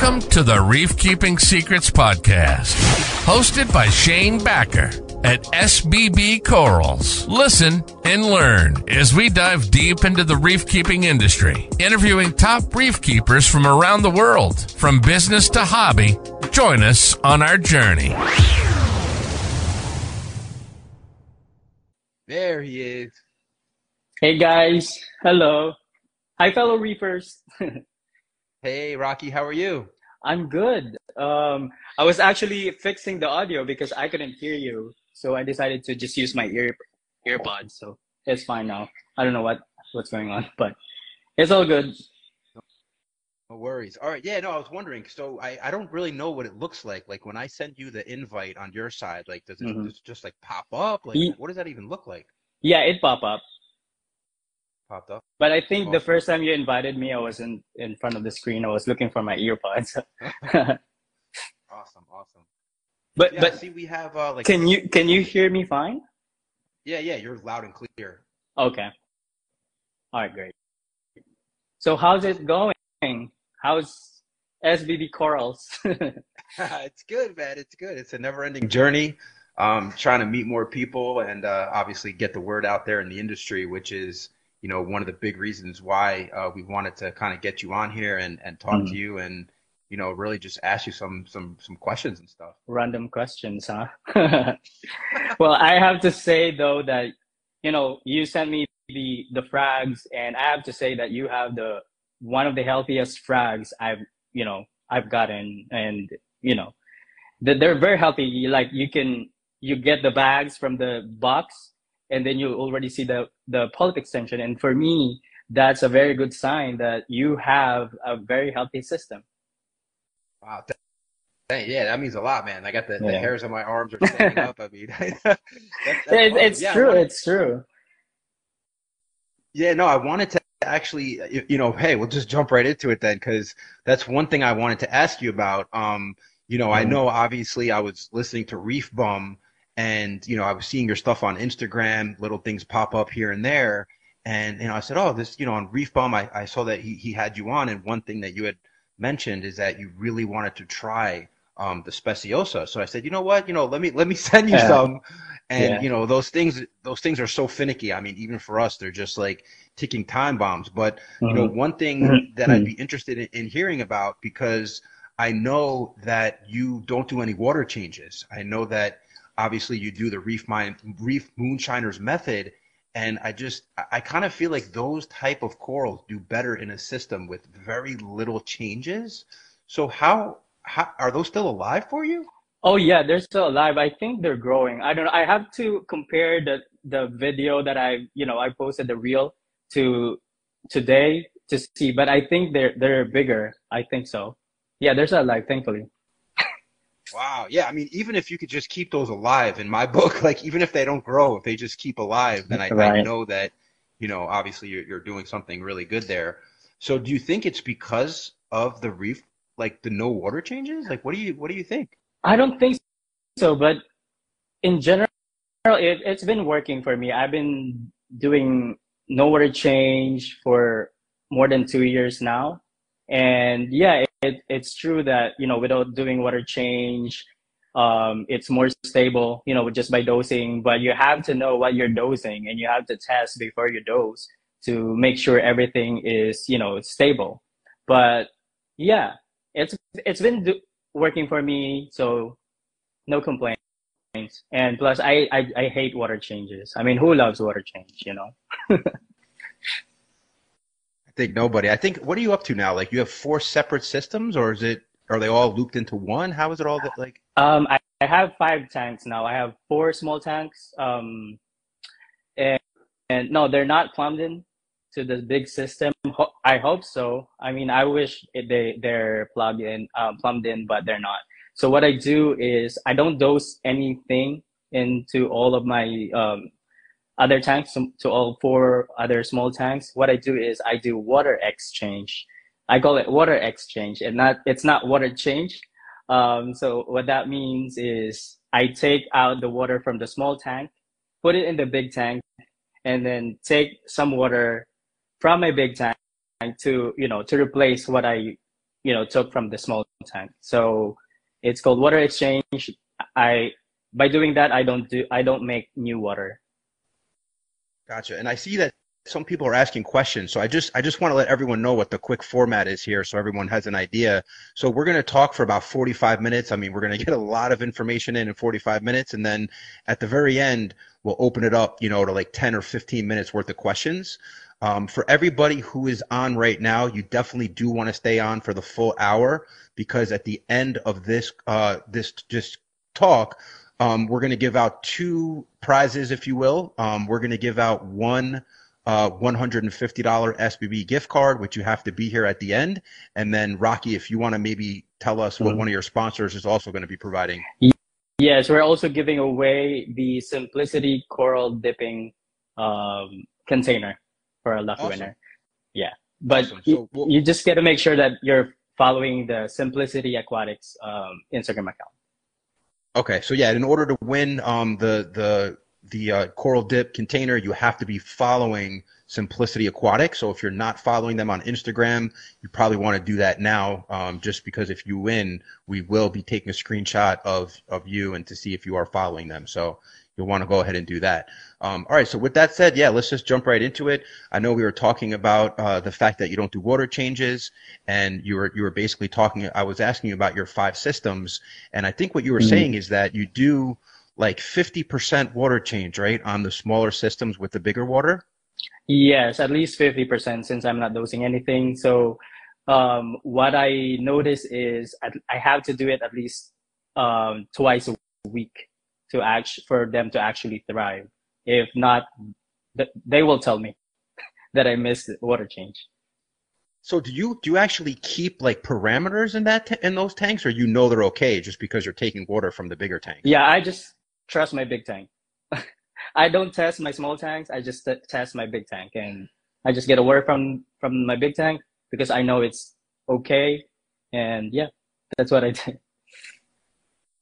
Welcome to the Reef Keeping Secrets Podcast, hosted by Shane Backer at SBB Corals. Listen and learn as we dive deep into the reef keeping industry, interviewing top reef keepers from around the world, from business to hobby. Join us on our journey. There he is. Hey guys, hello. Hi, fellow reefers. Hey, Rocky, how are you? I'm good. Um, I was actually fixing the audio because I couldn't hear you, so I decided to just use my ear earpods. So it's fine now. I don't know what what's going on, but it's all good. No worries. All right. Yeah, no, I was wondering. So I, I don't really know what it looks like. Like when I send you the invite on your side, like does it, Mhm. it just like pop up? Like what does that even look like? Yeah, it pop up. Popped up. But I think the first time you invited me, I was in in front of the screen. I was looking for my earpods. Awesome, awesome. but Yeah, but see, we have uh like can you can you hear me fine? yeah, yeah, you're loud and clear. Okay. All right, great. So how's it going? How's SBB Corals? it's good, man. It's good. It's a never-ending journey. Um, trying to meet more people and uh, obviously get the word out there in the industry, which is, you know, one of the big reasons why uh, we wanted to kind of get you on here and, and talk Mhm. to you and, you know, really just ask you some some some questions and stuff. Random questions, huh? well, I have to say though that you know you sent me the the frags, and I have to say that you have the one of the healthiest frags I've you know I've gotten, and you know they're very healthy. Like you can you get the bags from the box, and then you already see the the polyp extension, and for me. That's a very good sign that you have a very healthy system. Wow. yeah, that means a lot, man. I got the, the hairs on my arms are standing up. I mean, that's, that's It, it's Yeah, true. It's true. Yeah, no, I wanted to actually, you know, hey, we'll just jump right into it then, because that's one thing I wanted to ask you about. Um, you know, I Mhm. know obviously I was listening to Reef Bum and, you know, I was seeing your stuff on Instagram, little things pop up here and there. And, you know, I said, oh, this, you know, on Reef Bum, I, I saw that he, he had you on. And one thing that you had mentioned is that you really wanted to try um, the Speciosa. So I said, you know what, you know, let me, let me send you Yeah. some. And, Yeah. you know, those things, those things are so finicky. I mean, even for us, they're just like ticking time bombs. But, you know, one thing Mhm. that I'd be interested in, in hearing about because I know that you don't do any water changes. I know that obviously you do the reef mine, reef moonshiners method. And I just, I- kind of feel like those type of corals do better in a system with very little changes. So how, how are those still alive for you? Oh yeah, they're still alive. I think they're growing. I don't know. I have to compare the the video that I, you know, I posted the reel to today to see, but I think they're they're bigger. I think so. Yeah, they're still alive, thankfully. Wow. Yeah. I mean, even if you could just keep those alive in my book, like even if they don't grow, if they just keep alive, then I, I know that, you know, obviously you're, you're doing something really good there. So do you think it's because of the reef, like the no water changes? Like, what do you, what do you think? I don't think so, but in general, it, it's been working for me. I've been doing no water change for more than two years now. And yeah, it, it's true that, you know, without doing water change, um, it's more stable, you know, just by dosing, but you have to know what you're dosing and you have to test before you dose to make sure everything is, you know, stable. But yeah, it's, it's been do- working for me. So no complaints. And plus, I, I, I hate water changes. I mean, who loves water change, you know? Think nobody, I think, what are you up to now? Like you have four separate systems or is it, are they all looped into one? How is it all that like? Um, I, I have five tanks now. I have four small tanks. Um, and, and no, they're not plumbed in to the big system. Ho- I hope so. I mean, I wish it, they they're plugged in, uh, plumbed in, but they're not. So what I do is I don't dose anything into all of my um, other tanks, to all four other small tanks. What I do is I do water exchange. I call it water exchange, and not it's not water change. Um, so what that means is I take out the water from the small tank, put it in the big tank, and then take some water from my big tank to you know to replace what I you know took from the small tank. So it's called water exchange. I by doing that I don't do I don't make new water. Gotcha. And I see that some people are asking questions. So I just I just want to let everyone know what the quick format is here so everyone has an idea. So we're going to talk for about 45 minutes. I mean, we're going to get a lot of information in in 45 minutes and then at the very end we'll open it up, you know, to like 10 or 15 minutes worth of questions. Um, for everybody who is on right now, you definitely do want to stay on for the full hour because at the end of this uh, this just talk, um, we're going to give out two prizes, if you will. Um, we're going to give out one uh, $150 SBB gift card, which you have to be here at the end. And then, Rocky, if you want to maybe tell us what mm-hmm. one of your sponsors is also going to be providing. Yes, we're also giving away the Simplicity Coral Dipping um, container for a lucky awesome. winner. Yeah, but awesome. so, you, you just got to make sure that you're following the Simplicity Aquatics um, Instagram account. Okay, so yeah, in order to win um, the the the uh, coral dip container, you have to be following Simplicity Aquatic. So if you're not following them on Instagram, you probably want to do that now, um, just because if you win, we will be taking a screenshot of of you and to see if you are following them. So you'll want to go ahead and do that. Um, all right. So with that said, yeah, let's just jump right into it. I know we were talking about uh, the fact that you don't do water changes, and you were you were basically talking. I was asking you about your five systems, and I think what you were mm-hmm. saying is that you do like 50% water change, right, on the smaller systems with the bigger water? Yes, at least 50% since I'm not dosing anything. So um, what I notice is I have to do it at least um, twice a week to act for them to actually thrive. If not, they will tell me that I missed water change. So do you do you actually keep like parameters in that t- in those tanks, or you know they're okay just because you're taking water from the bigger tank? Yeah, I just trust my big tank. I don't test my small tanks. I just t- test my big tank, and I just get a word from from my big tank because I know it's okay. And yeah, that's what I do.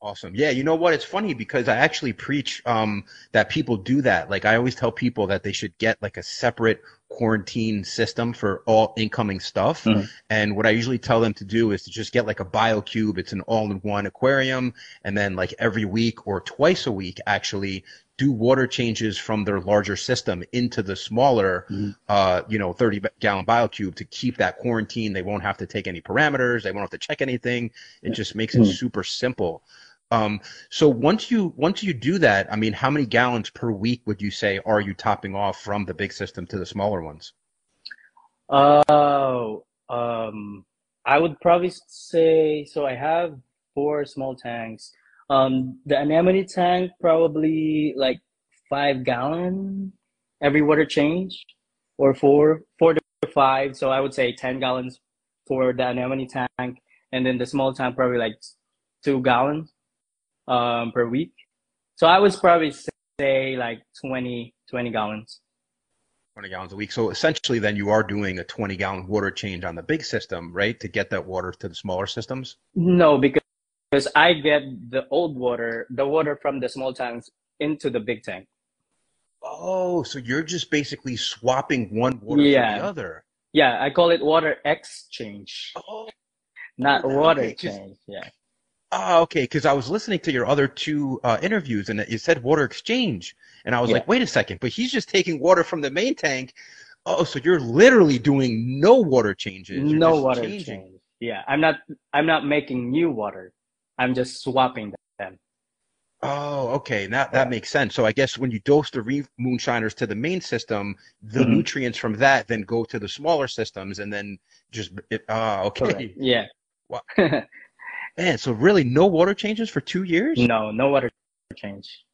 Awesome. Yeah, you know what? It's funny because I actually preach um, that people do that. Like I always tell people that they should get like a separate quarantine system for all incoming stuff. Mm-hmm. And what I usually tell them to do is to just get like a BioCube. It's an all-in-one aquarium, and then like every week or twice a week, actually do water changes from their larger system into the smaller, mm-hmm. uh, you know, 30 gallon BioCube to keep that quarantine. They won't have to take any parameters. They won't have to check anything. It just makes it mm-hmm. super simple. Um, so once you once you do that, I mean, how many gallons per week would you say are you topping off from the big system to the smaller ones? Oh, um, I would probably say so. I have four small tanks. Um, the anemone tank probably like five gallon every water change, or four four to five. So I would say ten gallons for the anemone tank, and then the small tank probably like two gallons um, per week. So I would probably say like 20, 20 gallons. 20 gallons a week. So essentially, then you are doing a 20 gallon water change on the big system, right? To get that water to the smaller systems? No, because because I get the old water, the water from the small tanks into the big tank. Oh, so you're just basically swapping one water yeah. for the other. Yeah, I call it water exchange. Oh, not water okay. change. Yeah. Oh, okay. Because I was listening to your other two uh, interviews, and you said water exchange, and I was yeah. like, wait a second, but he's just taking water from the main tank. Oh, so you're literally doing no water changes. You're no water changing. change. Yeah, I'm not. I'm not making new water. I'm just swapping them. Oh, okay. That that makes sense. So I guess when you dose the reef moonshiners to the main system, the mm-hmm. nutrients from that then go to the smaller systems, and then just ah, uh, okay. Correct. Yeah. Wow. Man, so really no water changes for two years? No, no water change.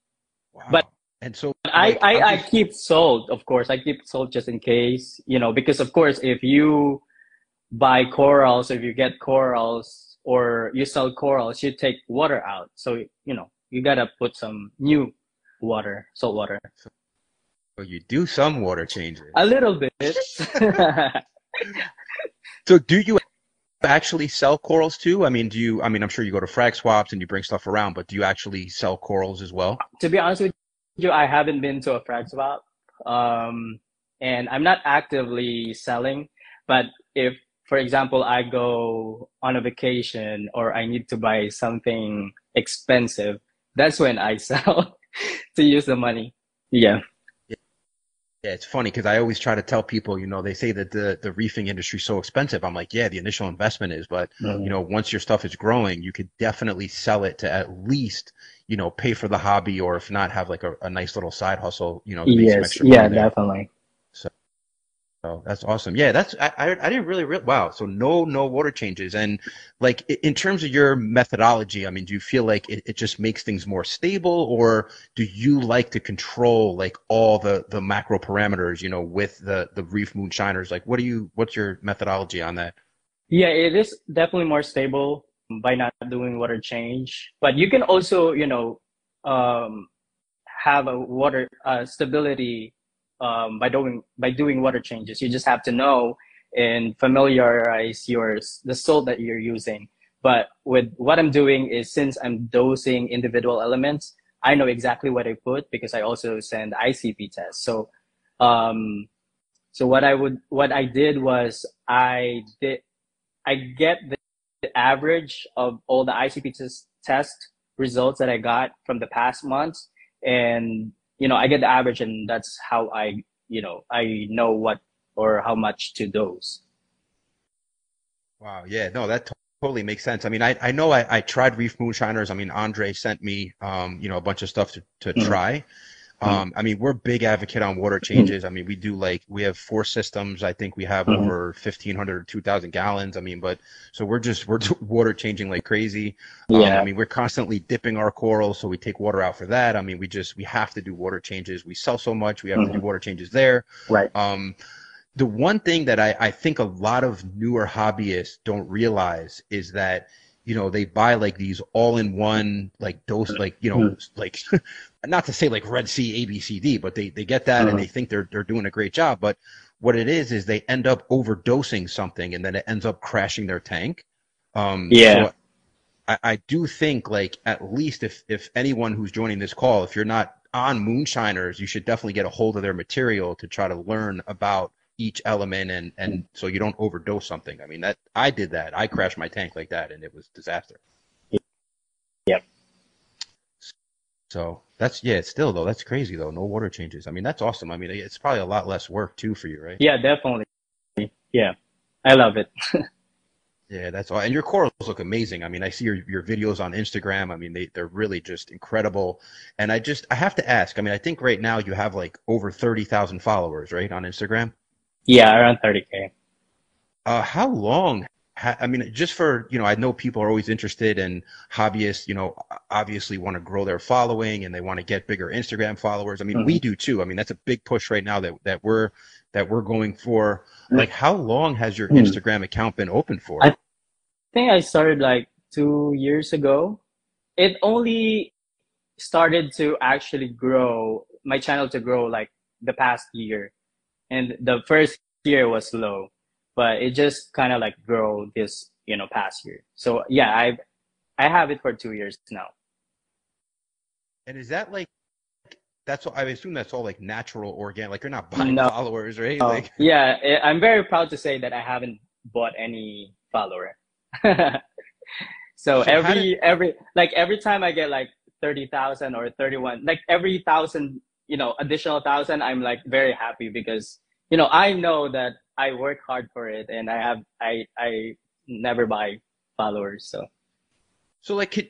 Wow. But and so like, I, I, I keep salt, of course. I keep salt just in case, you know, because of course if you buy corals, if you get corals or you sell corals, you take water out. So, you know, you gotta put some new water, salt water. So, so you do some water changes. A little bit. so do you actually sell corals too? I mean, do you? I mean, I'm sure you go to frag swaps and you bring stuff around, but do you actually sell corals as well? To be honest with you, I haven't been to a frag swap, um, and I'm not actively selling. But if for example, I go on a vacation or I need to buy something expensive, that's when I sell to use the money. Yeah. Yeah, it's funny because I always try to tell people, you know, they say that the, the reefing industry is so expensive. I'm like, yeah, the initial investment is, but mm-hmm. you know, once your stuff is growing, you could definitely sell it to at least, you know, pay for the hobby or if not have like a, a nice little side hustle, you know. Yes, yeah, definitely. Oh, that's awesome. Yeah, that's I, I, I didn't really, really wow. So no no water changes and like in terms of your methodology, I mean, do you feel like it, it just makes things more stable, or do you like to control like all the the macro parameters, you know, with the the reef moonshiners? Like, what do you what's your methodology on that? Yeah, it is definitely more stable by not doing water change, but you can also you know um, have a water uh, stability um, by doing by doing water changes. You just have to know and familiarize your the salt that you're using. But with what I'm doing is since I'm dosing individual elements, I know exactly what I put because I also send ICP tests. So, um, so what I would what I did was I did I get the, the average of all the ICP test, test results that I got from the past months, and you know, I get the average and that's how I, you know, I know what or how much to dose. Wow. Yeah. No, that totally makes sense. I mean, I, I know I, I tried Reef Moonshiners. I mean, Andre sent me, um, you know, a bunch of stuff to, to mm-hmm. try. Mm-hmm. Um, I mean, we're big advocate on water mm-hmm. changes. I mean, we do like we have four systems. I think we have mm-hmm. over fifteen hundred or two thousand gallons. I mean, but so we're just we're water changing like crazy. Um, yeah. I mean, we're constantly dipping our corals, so we take water out for that. I mean, we just we have to do water changes. We sell so much, we have to do water changes there. Right. Um, the one thing that I, I think a lot of newer hobbyists don't realize is that you know they buy like these all in one like dose like you know mm-hmm. like not to say like red sea abcd but they they get that and uh-huh. they think they're they're doing a great job but what it is is they end up overdosing something and then it ends up crashing their tank um yeah so I, I do think like at least if if anyone who's joining this call if you're not on moonshiners you should definitely get a hold of their material to try to learn about each element and and so you don't overdose something. I mean that I did that. I crashed my tank like that and it was disaster. Yep. So that's yeah, still though, that's crazy though. No water changes. I mean that's awesome. I mean it's probably a lot less work too for you, right? Yeah, definitely. Yeah. I love it. Yeah, that's all. And your corals look amazing. I mean, I see your, your videos on Instagram. I mean, they, they're really just incredible. And I just, I have to ask, I mean, I think right now you have like over 30,000 followers, right, on Instagram? Yeah, around 30K. Uh, how long? I mean, just for, you know, I know people are always interested and hobbyists, you know, obviously want to grow their following and they want to get bigger Instagram followers. I mean, mm-hmm. we do too. I mean, that's a big push right now that, that we're, that we're going for. Mm-hmm. Like, how long has your mm-hmm. Instagram account been open for? I think I started like two years ago. It only started to actually grow, my channel to grow like the past year and the first year was low, but it just kind of like grow this you know past year. So yeah, I I have it for two years now. And is that like that's all, I assume that's all like natural organic. Like you're not buying no. followers, right? Oh, like yeah, eh, I'm very proud to say that I haven't bought any follower. so, so every did... every like every time I get like thirty thousand or thirty one, like every thousand you know additional thousand, I'm like very happy because you know, I know that I work hard for it and I have, I, I never buy followers. So, so like, could,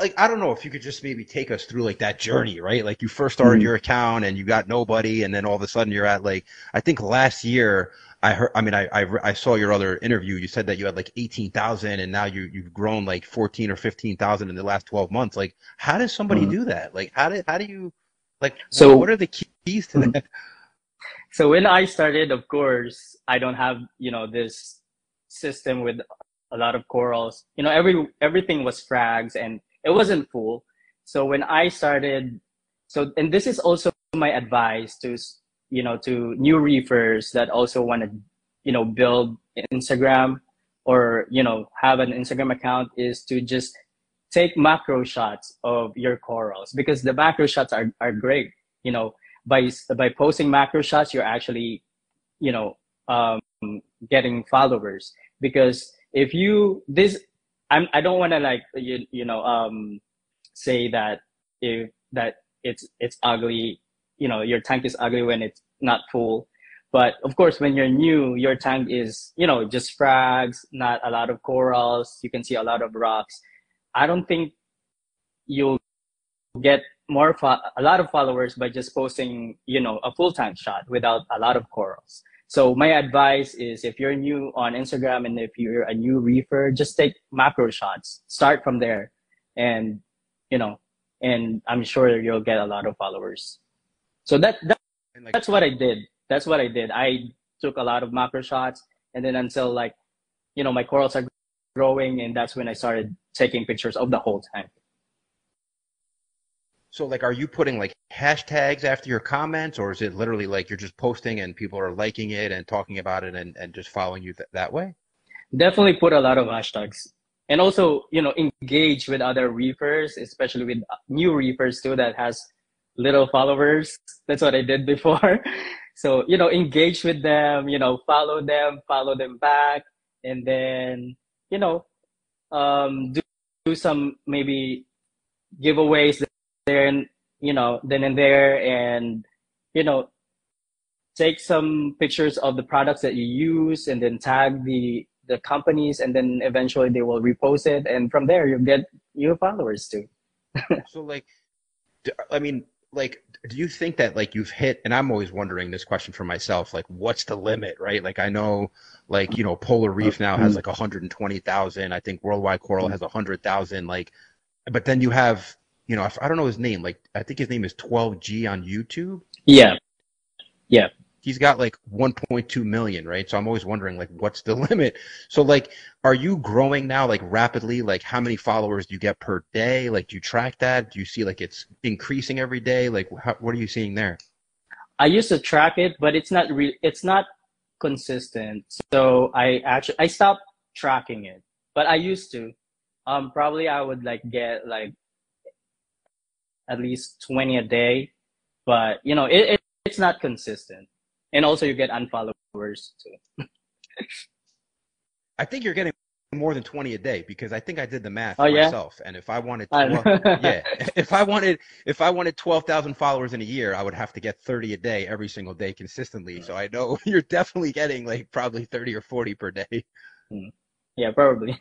like, I don't know if you could just maybe take us through like that journey, right? Like you first started mm-hmm. your account and you got nobody and then all of a sudden you're at like, I think last year I heard, I mean, I, I, I saw your other interview. You said that you had like 18,000 and now you, you've grown like 14 or 15,000 in the last 12 months. Like, how does somebody mm-hmm. do that? Like, how did, how do you, like, so what are the keys to mm-hmm. that? So when I started, of course, I don't have you know this system with a lot of corals. You know, every everything was frags and it wasn't full. So when I started, so and this is also my advice to you know to new reefers that also want to you know build Instagram or you know have an Instagram account is to just take macro shots of your corals because the macro shots are, are great you know by by posting macro shots, you're actually, you know, um, getting followers. Because if you this I'm I don't want to like you you know um say that if that it's it's ugly you know your tank is ugly when it's not full. But of course when you're new your tank is you know just frags not a lot of corals. You can see a lot of rocks. I don't think you'll get more fo- a lot of followers by just posting you know a full tank shot without a lot of corals so my advice is if you're new on instagram and if you're a new reefer just take macro shots. Start from there and you know and i'm sure you'll get a lot of followers. So that, that like, that's what i did. That's what i did. I took a lot of macro shots and then until like you know my corals are growing and that's when i started taking pictures of the whole tank so like, are you putting like hashtags after your comments, or is it literally like you're just posting and people are liking it and talking about it and, and just following you th- that way? Definitely put a lot of hashtags, and also you know engage with other reefers, especially with new reefers too that has little followers. That's what I did before. so you know engage with them, you know follow them, follow them back, and then you know um, do, do some maybe giveaways there and you know then and there and you know take some pictures of the products that you use and then tag the the companies and then eventually they will repost it and from there you get new followers too. So like i mean like do you think that like you've hit and i'm always wondering this question for myself like what's the limit right? Like i know like you know polar reef uh, now mm. has like 120000 i think worldwide coral mm. has 100000 like but then you have you know, I, I don't know his name. Like, I think his name is 12G on YouTube. Yeah. Yeah. He's got like 1.2 million, right? So I'm always wondering, like, what's the limit? So, like, are you growing now, like, rapidly? Like, how many followers do you get per day? Like, do you track that? Do you see, like, it's increasing every day? Like, how, what are you seeing there? I used to track it, but it's not re- it's not consistent. So I actually I stopped tracking it, but I used to. Um, probably I would like get like at least 20 a day. But you know it, it it's not consistent. And also you get unfollowers too. I think you're getting more than 20 a day because i think i did the math oh, myself. Yeah? and if i wanted 12, yeah if i wanted if i wanted 12,000 followers in a year i would have to get 30 a day every single day consistently. So i know you're definitely getting like probably 30 or 40 per day. Hmm. yeah probably.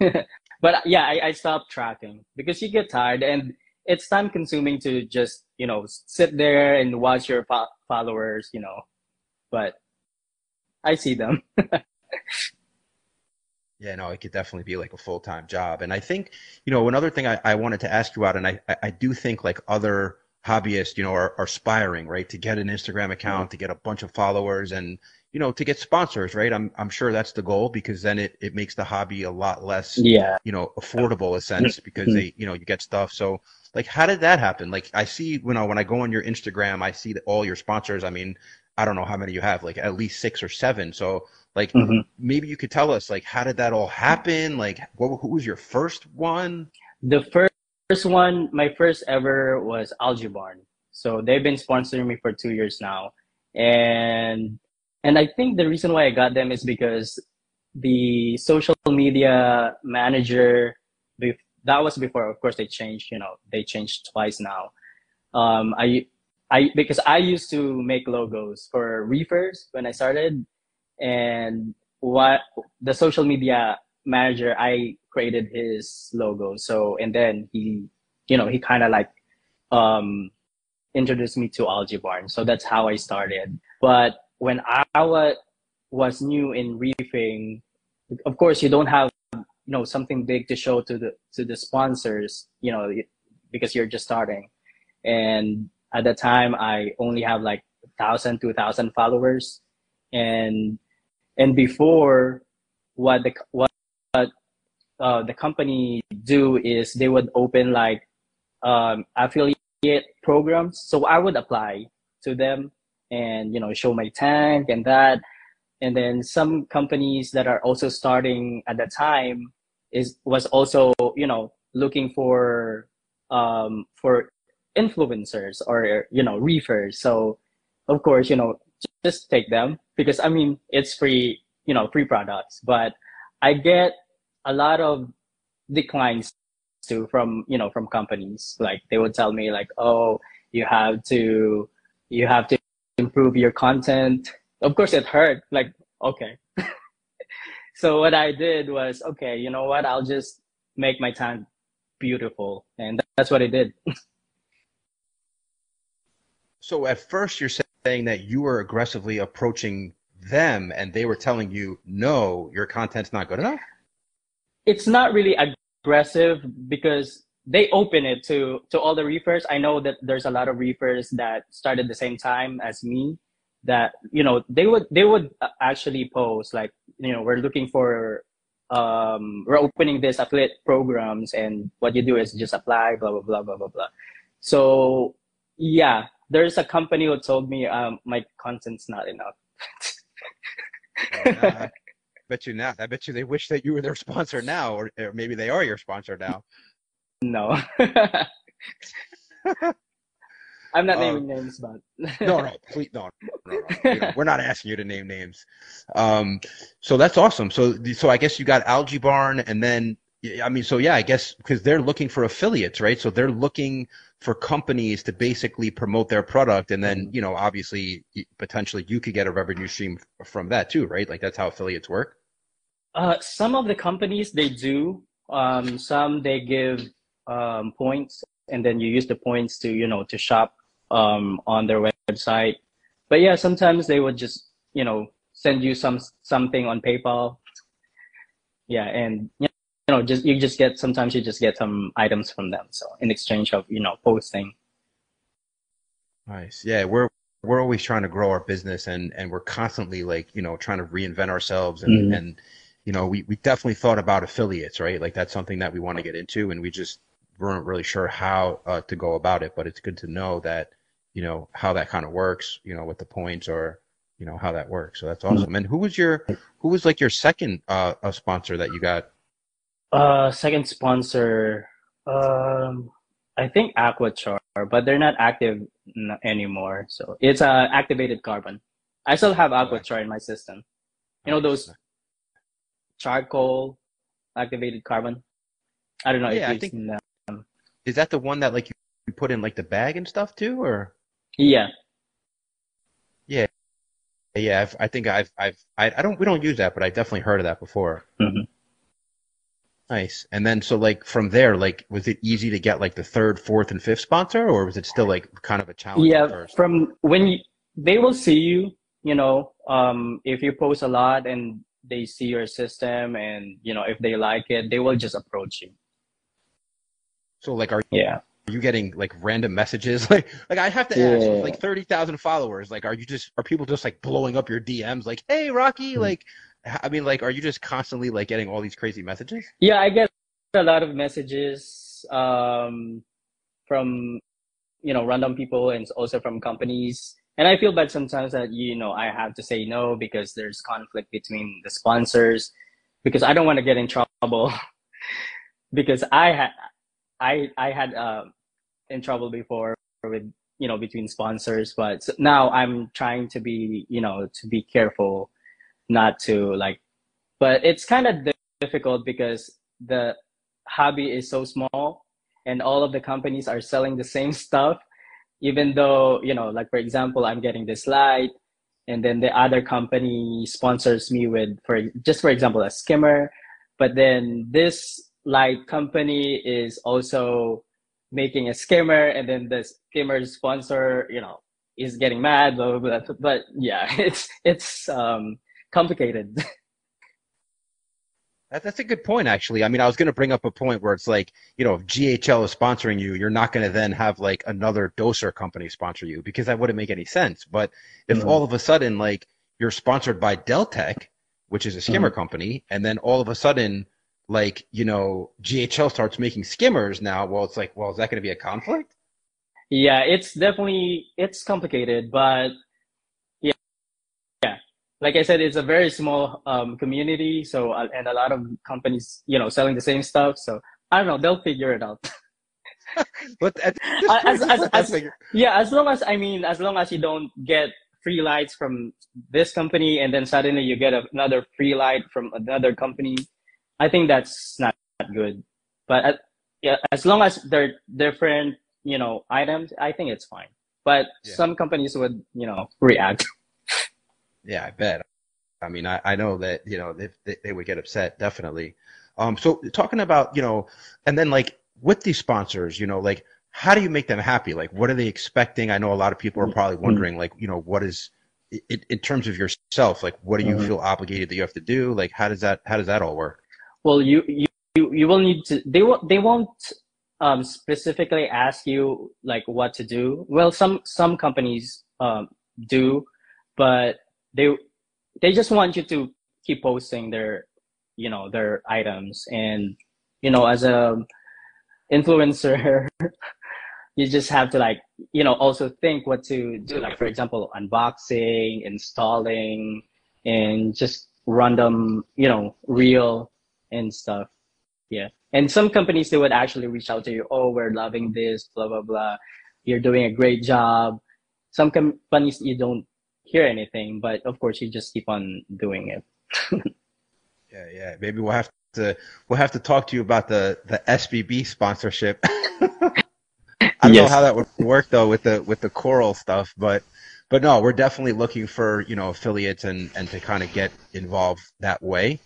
But yeah I, I stopped tracking because you get tired. And it's time consuming to just you know sit there and watch your fo- followers you know but i see them. Yeah no it could definitely be like a full-time job and i think you know another thing i, I wanted to ask you about and I, I do think like other hobbyists you know are, are aspiring right to get an instagram account mm-hmm. to get a bunch of followers and you know to get sponsors right? I'm i'm sure that's the goal because then it, it makes the hobby a lot less yeah. you know affordable a sense mm-hmm. because they you know you get stuff. So like, how did that happen? Like, I see, you know, when I go on your Instagram, I see that all your sponsors. I mean, I don't know how many you have, like at least six or seven. So, like, mm-hmm. maybe you could tell us, like, how did that all happen? Like, what, who was your first one? The first one, my first ever was Algae So they've been sponsoring me for two years now, and and I think the reason why I got them is because the social media manager that was before of course they changed you know they changed twice now. Um, i i because i used to make logos for reefers when i started and what the social media manager i created his logo. So and then he you know he kind of like um introduced me to algae barn. So that's how i started. But when i was was new in reefing of course you don't have you know something big to show to the to the sponsors you know because you're just starting. And at the time i only have like 1000 2000 followers. And and before what the what uh, the company do is they would open like um, affiliate programs. So i would apply to them and you know show my tank and that. And then some companies that are also starting at the time is was also you know looking for um, for influencers or you know reefers. So of course you know just take them because i mean it's free you know free products. But i get a lot of declines too from you know from companies. Like they would tell me like oh you have to you have to improve your content. Of course it hurt. Like okay so what i did was okay you know what? I'll just make my time beautiful. And that's what i did. So at first you're saying that you were aggressively approaching them and they were telling you no your content's not good enough? It's not really aggressive because they open it to to all the reefers. I know that there's a lot of reefers that started the same time as me that you know they would they would actually post like you know we're looking for um we're opening this affiliate programs and what you do is just apply blah blah blah blah blah blah so yeah there's a company who told me um my content's not enough oh, bet you not. I bet you they wish that you were their sponsor now, or, or maybe they are your sponsor now. No. I'm not naming um, names, but no, no, please, no, no, no. We're not asking you to name names. Um, so that's awesome. So, so I guess you got Algae Barn, and then I mean, so yeah, I guess because they're looking for affiliates, right? So they're looking for companies to basically promote their product, and then mm-hmm. you know, obviously, potentially, you could get a revenue stream from that too, right? Like that's how affiliates work. Uh, some of the companies they do. Um, some they give um, points, and then you use the points to you know to shop um, on their website. But yeah, sometimes they would just you know send you some something on PayPal. Yeah, and you know just you just get sometimes you just get some items from them. So in exchange of you know posting. Nice. Yeah, we're we're always trying to grow our business and and we're constantly like you know trying to reinvent ourselves and mm-hmm. and you know, we, we definitely thought about affiliates, right? Like that's something that we want to get into, and we just weren't really sure how uh, to go about it. But it's good to know that, you know, how that kind of works, you know, with the points or, you know, how that works. So that's awesome. And who was your, who was like your second uh, sponsor that you got? Uh, second sponsor, um, I think Aquachar, but they're not active anymore. So it's uh, activated carbon. I still have Aquachar in my system. You know those charcoal activated carbon. I don't know yeah, I think, um, Is that the one that like you put in like the bag and stuff too, or? Yeah. Yeah. Yeah, I've, i think I've, I've, I, I don't, we don't use that, but I definitely heard of that before. Mm-hmm. Nice. And then, so like from there, like, was it easy to get like the third, fourth, and fifth sponsor, or was it still like kind of a challenge? Yeah, from when you, they will see you, you know, um, if you post a lot and they see your system and you know if they like it they will just approach you so like are yeah are you getting like random messages like like i have to yeah. ask like 30,000 followers like are you just are people just like blowing up your dms like hey rocky mm-hmm. like i mean like are you just constantly like getting all these crazy messages yeah i get a lot of messages um from you know random people and also from companies and I feel bad sometimes that you know I have to say no because there's conflict between the sponsors because I don't want to get in trouble because I had I I had uh, in trouble before with you know between sponsors but now I'm trying to be you know to be careful not to like but it's kind of difficult because the hobby is so small and all of the companies are selling the same stuff even though you know like for example i'm getting this light and then the other company sponsors me with for just for example a skimmer but then this light company is also making a skimmer and then the skimmer sponsor you know is getting mad blah, blah, blah. but yeah it's it's um complicated that's a good point, actually. I mean, I was going to bring up a point where it's like, you know, if GHL is sponsoring you, you're not going to then have like another doser company sponsor you because that wouldn't make any sense. But if mm-hmm. all of a sudden, like, you're sponsored by Deltec, which is a skimmer mm-hmm. company, and then all of a sudden, like, you know, GHL starts making skimmers now, well, it's like, well, is that going to be a conflict? Yeah, it's definitely, it's complicated, but yeah, yeah. like I said, it's a very small um, community. So uh, and a lot of companies, you know, selling the same stuff. So I don't know, they'll figure it out. but as, as, as, yeah, as long as I mean, as long as you don't get free lights from this company and then suddenly you get another free light from another company i think that's not good but uh, yeah, as long as they're different you know items i think it's fine but yeah. some companies would you know react yeah i bet i mean i, I know that you know they, they would get upset definitely um so talking about you know and then like with these sponsors you know like how do you make them happy? Like, what are they expecting? I know a lot of people are probably mm-hmm. wondering, like, you know, what is in, in terms of yourself? Like, what do you mm-hmm. feel obligated that you have to do? Like, how does that how does that all work? Well, you you you will need to. They won't they won't um, specifically ask you like what to do. Well, some some companies um, do, but they they just want you to keep posting their you know their items and you know as a influencer you just have to like you know also think what to do like for example unboxing installing and just random you know reel and stuff. Yeah. And some companies they would actually reach out to you oh we're loving this blah blah blah. You're doing a great job. Some companies you don't hear anything but of course you just keep on doing it. Yeah yeah. Maybe we'll have to we'll have to talk to you about the the sbb sponsorship. I don't yes. know how that would work though with the with the coral stuff, but but no, we're definitely looking for you know affiliates and and to kind of get involved that way.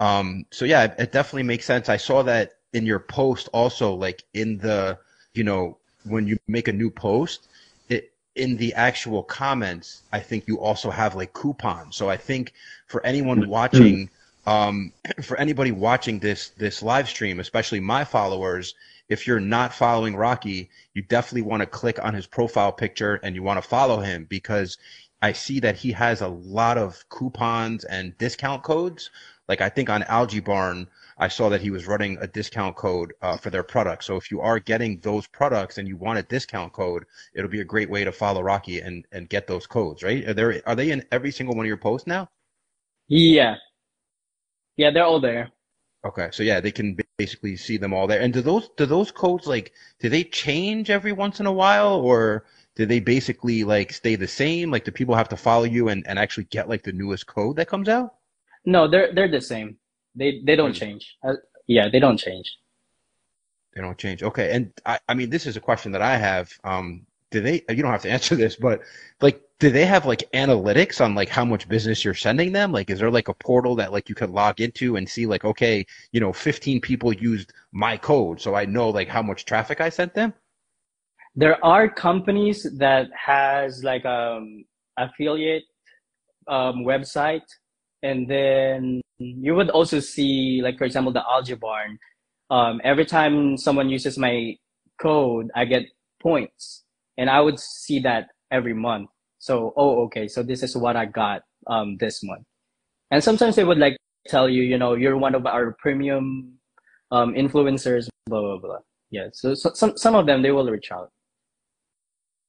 Um, so yeah, it, it definitely makes sense. I saw that in your post also, like in the you know when you make a new post, it in the actual comments, I think you also have like coupons. So I think for anyone mm-hmm. watching, um, for anybody watching this this live stream, especially my followers, if you're not following Rocky, you definitely want to click on his profile picture and you want to follow him because I see that he has a lot of coupons and discount codes. Like I think on Algae Barn, I saw that he was running a discount code uh, for their products. So if you are getting those products and you want a discount code, it'll be a great way to follow Rocky and, and get those codes, right? Are there are they in every single one of your posts now? Yeah. Yeah, they're all there. Okay, so yeah, they can basically see them all there. And do those do those codes like do they change every once in a while, or do they basically like stay the same? Like, do people have to follow you and, and actually get like the newest code that comes out? No, they're they're the same. They they don't mm change. Uh, yeah, they don't change. They don't change. Okay, and I I mean this is a question that I have. Um, do they? You don't have to answer this, but like do they have like analytics on like how much business you're sending them like is there like a portal that like you could log into and see like okay you know 15 people used my code so i know like how much traffic i sent them there are companies that has like um affiliate um, website and then you would also see like for example the algae barn um, every time someone uses my code i get points and i would see that every month so, oh, okay, so this is what I got um, this month. And sometimes they would like tell you, you know, you're one of our premium um, influencers, blah, blah, blah. Yeah, so, so some, some of them, they will reach out.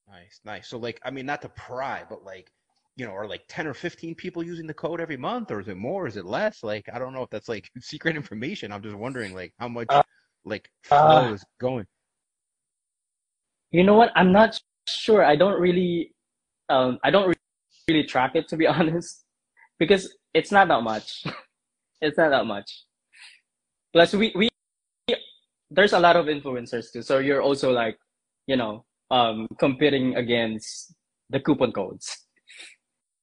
Nice, nice. So, like, I mean, not to pry, but like, you know, are like 10 or 15 people using the code every month, or is it more? Is it less? Like, I don't know if that's like secret information. I'm just wondering, like, how much, uh, like, flow uh, is going. You know what? I'm not sure. I don't really um, I don't really track it to be honest, because it's not that much. it's not that much. Plus, we we there's a lot of influencers too, so you're also like, you know, um, competing against the coupon codes.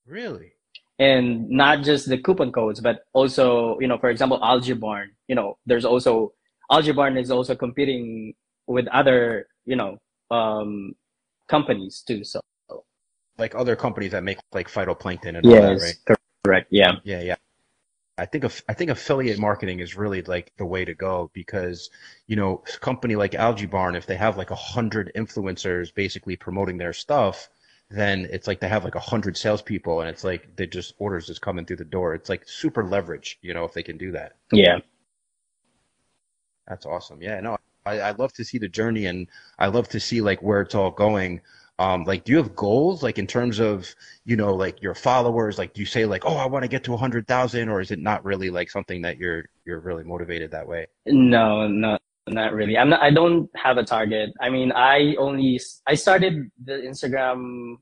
Really? And not just the coupon codes, but also, you know, for example, Algae Barn. You know, there's also Algae Barn is also competing with other, you know, um, companies too. So like other companies that make like phytoplankton and yes, all that, right? Correct. Yeah. Yeah, yeah. I think I think affiliate marketing is really like the way to go because you know a company like Algae Barn, if they have like a hundred influencers basically promoting their stuff, then it's like they have like a hundred salespeople, and it's like they just orders just coming through the door. It's like super leverage, you know, if they can do that. Yeah, that's awesome. Yeah, no, I, I love to see the journey, and I love to see like where it's all going um, like do you have goals like in terms of you know like your followers like do you say like oh i want to get to a 100000 or is it not really like something that you're you're really motivated that way no not not really i'm not i don't have a target i mean i only i started the instagram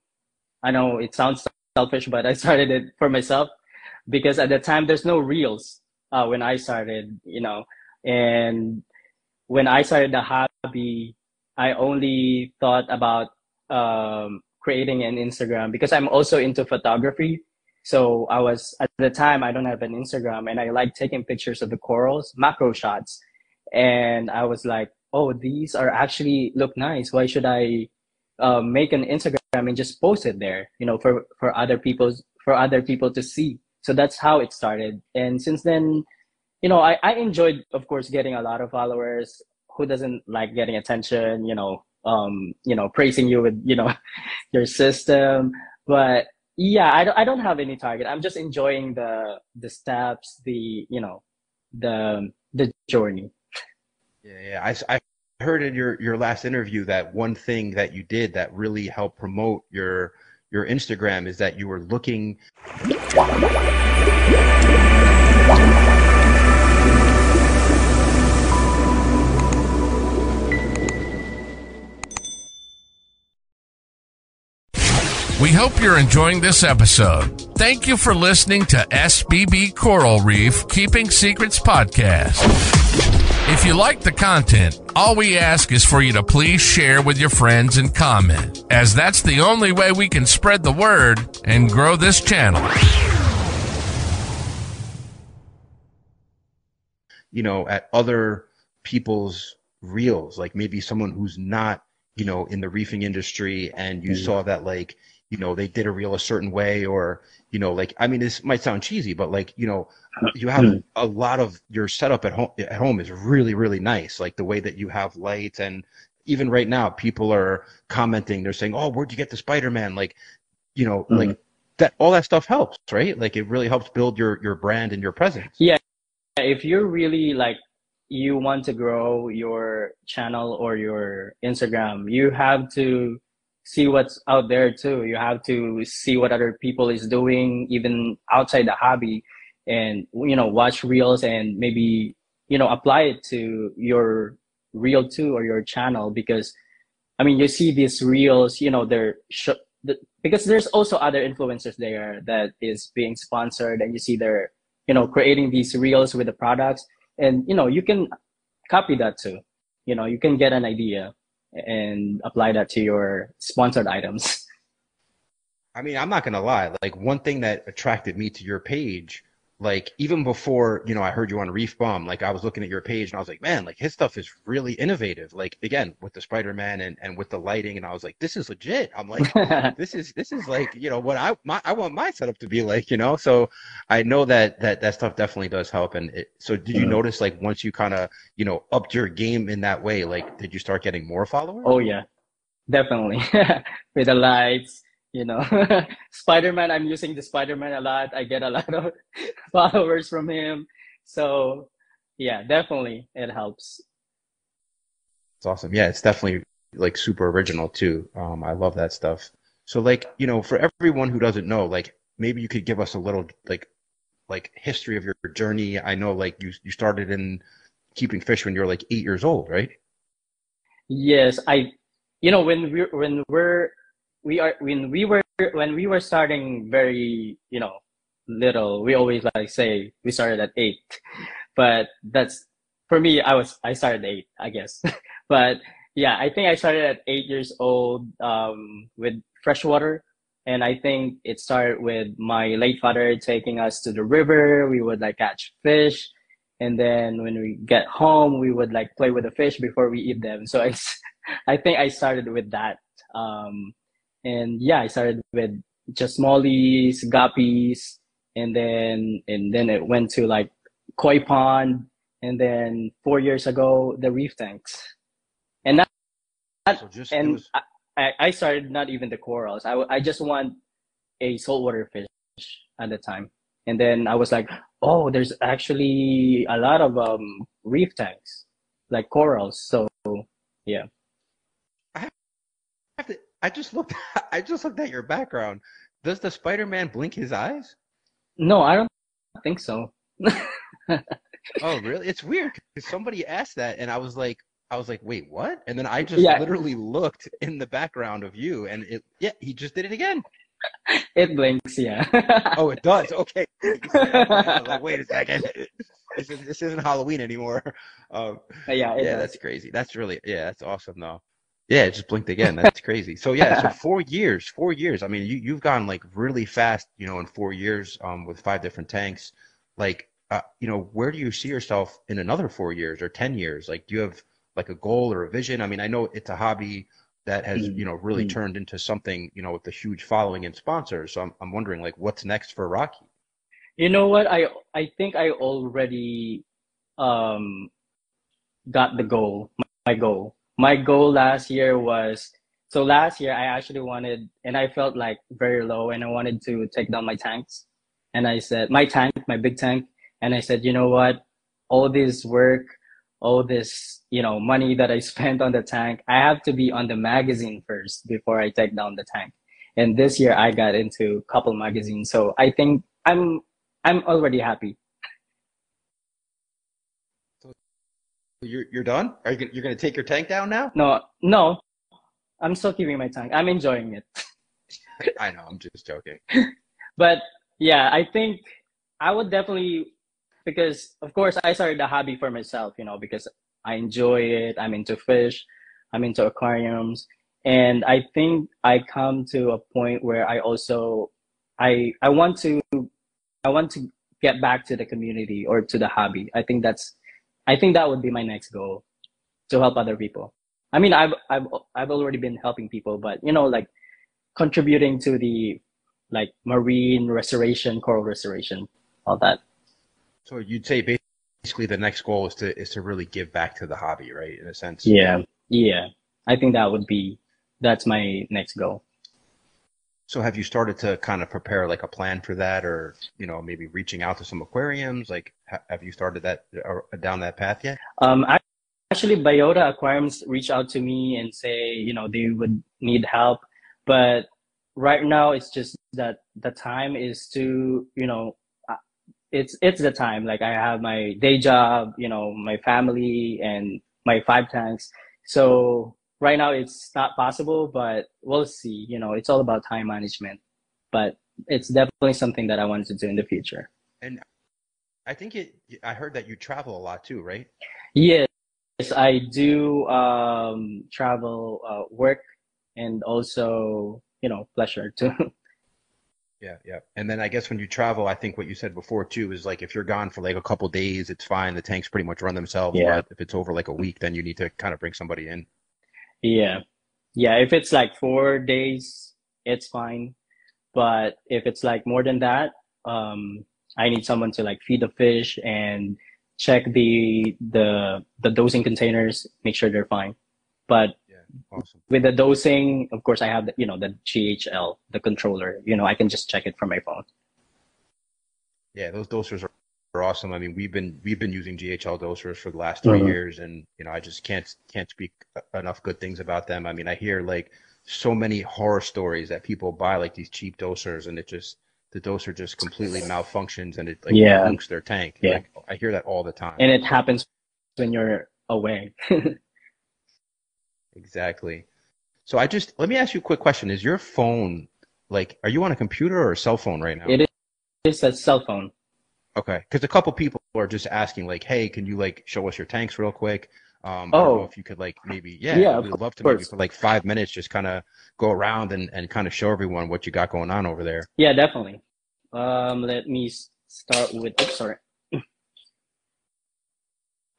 i know it sounds selfish, but I started it for myself because at the time there's no reels uh, when I started, you know, and when I started the hobby, I only thought about um, creating an Instagram because I'm also into photography. So I was at the time I don't have an Instagram and I like taking pictures of the corals, macro shots. And I was like, oh, these are actually look nice. Why should I uh, make an Instagram and just post it there, you know, for, for other people's, for other people to see. So that's how it started. And since then, you know, I, I enjoyed, of course, getting a lot of followers. Who doesn't like getting attention, you know, um, you know, praising you with, you know, your system. But yeah, I don't, I don't have any target. I'm just enjoying the, the steps, the, you know, the, the journey. Yeah. Yeah. I, I heard in your, your last interview that one thing that you did that really helped promote your, your Instagram is that you were looking. We hope you're enjoying this episode. Thank you for listening to SBB Coral Reef Keeping Secrets Podcast. If you like the content, all we ask is for you to please share with your friends and comment, as that's the only way we can spread the word and grow this channel. You know, at other people's reels, like maybe someone who's not, you know, in the reefing industry and you mm-hmm. saw that like you know they did a reel a certain way or you know like i mean this might sound cheesy but like you know you have hmm. a lot of your setup at home at home is really really nice. Like the way that you have lights and even right now people are commenting they're saying oh where'd you get the spider-man? Like you know mm-hmm. like that all that stuff helps right? Like it really helps build your your brand and your presence. Yeah if you're really like you want to grow your channel or your instagram you have to see what's out there too. You have to see what other people is doing, even outside the hobby, and you know, watch reels and maybe you know apply it to your reel too or your channel because I mean you see these reels, you know, they're sh- because there's also other influencers there that is being sponsored, and you see they're you know creating these reels with the products, and you know you can copy that too. You know, you can get an idea and apply that to your sponsored items. I mean, I'm not gonna lie. Like one thing that attracted me to your page like even before you know i heard you on reef bum like i was looking at your page and i was like man like his stuff is really innovative. Like again with the spider-man and, and with the lighting and i was like this is legit. I'm like this is this is like you know what i my, i want my setup to be like you know? So i know that that that stuff definitely does help and it, so did you mm-hmm. notice like once you kind of you know upped your game in that way like did you start getting more followers? Oh yeah. Definitely. With the lights you know spider-man i'm using the spider-man a lot. I get a lot of followers from him. So yeah definitely it helps. It's awesome. Yeah it's definitely like super original too. Um i love that stuff. So like you know for everyone who doesn't know like maybe you could give us a little like like history of your journey. I know like you you started in keeping fish when you were like eight years old right? Yes i you know when we're when we're we are when we were when we were starting very you know little we always like say we started at eight. But that's for me i was i started eight i guess. But yeah i think i started at eight years old um, with freshwater and i think it started with my late father taking us to the river. We would like catch fish. And then when we get home we would like play with the fish before we eat them. So i i think i started with that um, and yeah, I started with just smallies, guppies, and then and then it went to like koi pond, and then four years ago the reef tanks, and that, so just, and was... I, I started not even the corals. I I just want a saltwater fish at the time, and then I was like, oh, there's actually a lot of um reef tanks, like corals. So yeah. I have to I just looked. I just looked at your background. Does the Spider-Man blink his eyes? No, I don't think so. oh, really? It's weird because somebody asked that, and I was like, I was like, wait, what? And then I just yeah. literally looked in the background of you, and it, yeah, he just did it again. it blinks, yeah. oh, it does. Okay. like, wait a second. This, is, this isn't Halloween anymore. Um, yeah, yeah, does. that's crazy. That's really yeah, that's awesome though. Yeah, it just blinked again. That's crazy. So yeah, so four years, four years. I mean, you you've gone like really fast, you know, in four years, um, with five different tanks. Like, uh, you know, where do you see yourself in another four years or ten years? Like, do you have like a goal or a vision? I mean, I know it's a hobby that has Mm, you know really mm. turned into something you know with a huge following and sponsors. So I'm I'm wondering like what's next for Rocky. You know what? I I think I already um got the goal. My goal. My goal last year was so last year I actually wanted and I felt like very low and I wanted to take down my tanks. And I said my tank, my big tank, and I said, you know what? All this work, all this, you know, money that I spent on the tank, I have to be on the magazine first before I take down the tank. And this year I got into couple magazines. So I think I'm I'm already happy. You're you're done? Are you gonna, you're gonna take your tank down now? No, no, I'm still keeping my tank. I'm enjoying it. I know. I'm just joking. But yeah, I think I would definitely because of course I started the hobby for myself, you know, because I enjoy it. I'm into fish, I'm into aquariums, and I think I come to a point where I also I I want to I want to get back to the community or to the hobby. I think that's I think that would be my next goal to help other people. I mean, I've I've I've already been helping people, but you know, like contributing to the like marine restoration, coral restoration, all that. So you'd say basically the next goal is to is to really give back to the hobby, right? In a sense. Yeah, yeah. I think that would be that's my next goal. So have you started to kind of prepare like a plan for that, or you know maybe reaching out to some aquariums? Like, have you started that down that path yet? Um, ac- actually, Biota Aquariums reached out to me and say, you know, they would need help, but right now it's just that the time is too, you know, uh, it's it's the time. Like I have my day job, you know, my family and my five tanks. So right now it's not possible, but we'll see. You know, it's all about time management. But it's definitely something that I wanted to do in the future. And I think it. I heard that you travel a lot too, right? Yes, I do um, travel, uh, work, and also you know pleasure too. Yeah, yeah. And then I guess when you travel, I think what you said before too is like if you're gone for like a couple days, it's fine. The tanks pretty much run themselves. Yeah. But if it's over like a week, then you need to kind of bring somebody in. yeah, yeah. If it's like four days, it's fine. But if it's like more than that, um, I need someone to like feed the fish and check the the the dosing containers, make sure they're fine. But Yeah, awesome. with the dosing, of course, I have the, you know the GHL, the controller. You know, I can just check it from my phone. Yeah, those dosers are, are awesome. I mean, we've been we've been using GHL dosers for the last 3 Mhm. years, and you know, I just can't can't speak enough good things about them. I mean, I hear like so many horror stories that people buy like these cheap dosers, and it just the doser just completely malfunctions and it like Yeah. nukes their tank. Yeah. Like, I hear that all the time. and it happens when you're away. Exactly. So I just let me ask you a quick question. Is your phone like are you on a computer or a cell phone right now? it is a cell phone. Okay, because a couple people are just asking like, "Hey, can you like show us your tanks real quick?" Um, I don't know Oh. if you could like maybe yeah, Yeah, we'd love to maybe for like five minutes just kind of go around and and kind of show everyone what you got going on over there. Yeah, definitely. Um, let me start with. Sorry.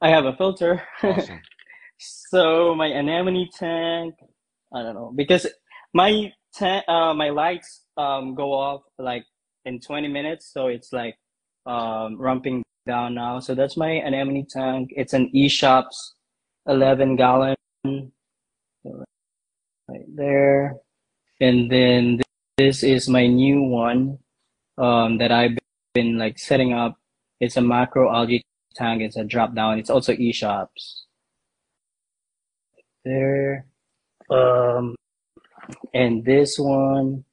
I have a filter. Awesome. so my anemone tank. I don't know because my tank, uh, my lights um go off like in 20 minutes, so it's like um ramping down now. So that's my anemone tank. It's an Eshopps 11 gallon right there, and then this is my new one um, that I've been like setting up. It's a macro algae tank. It's a drop down. It's also Eshopps. There. Um, and this one,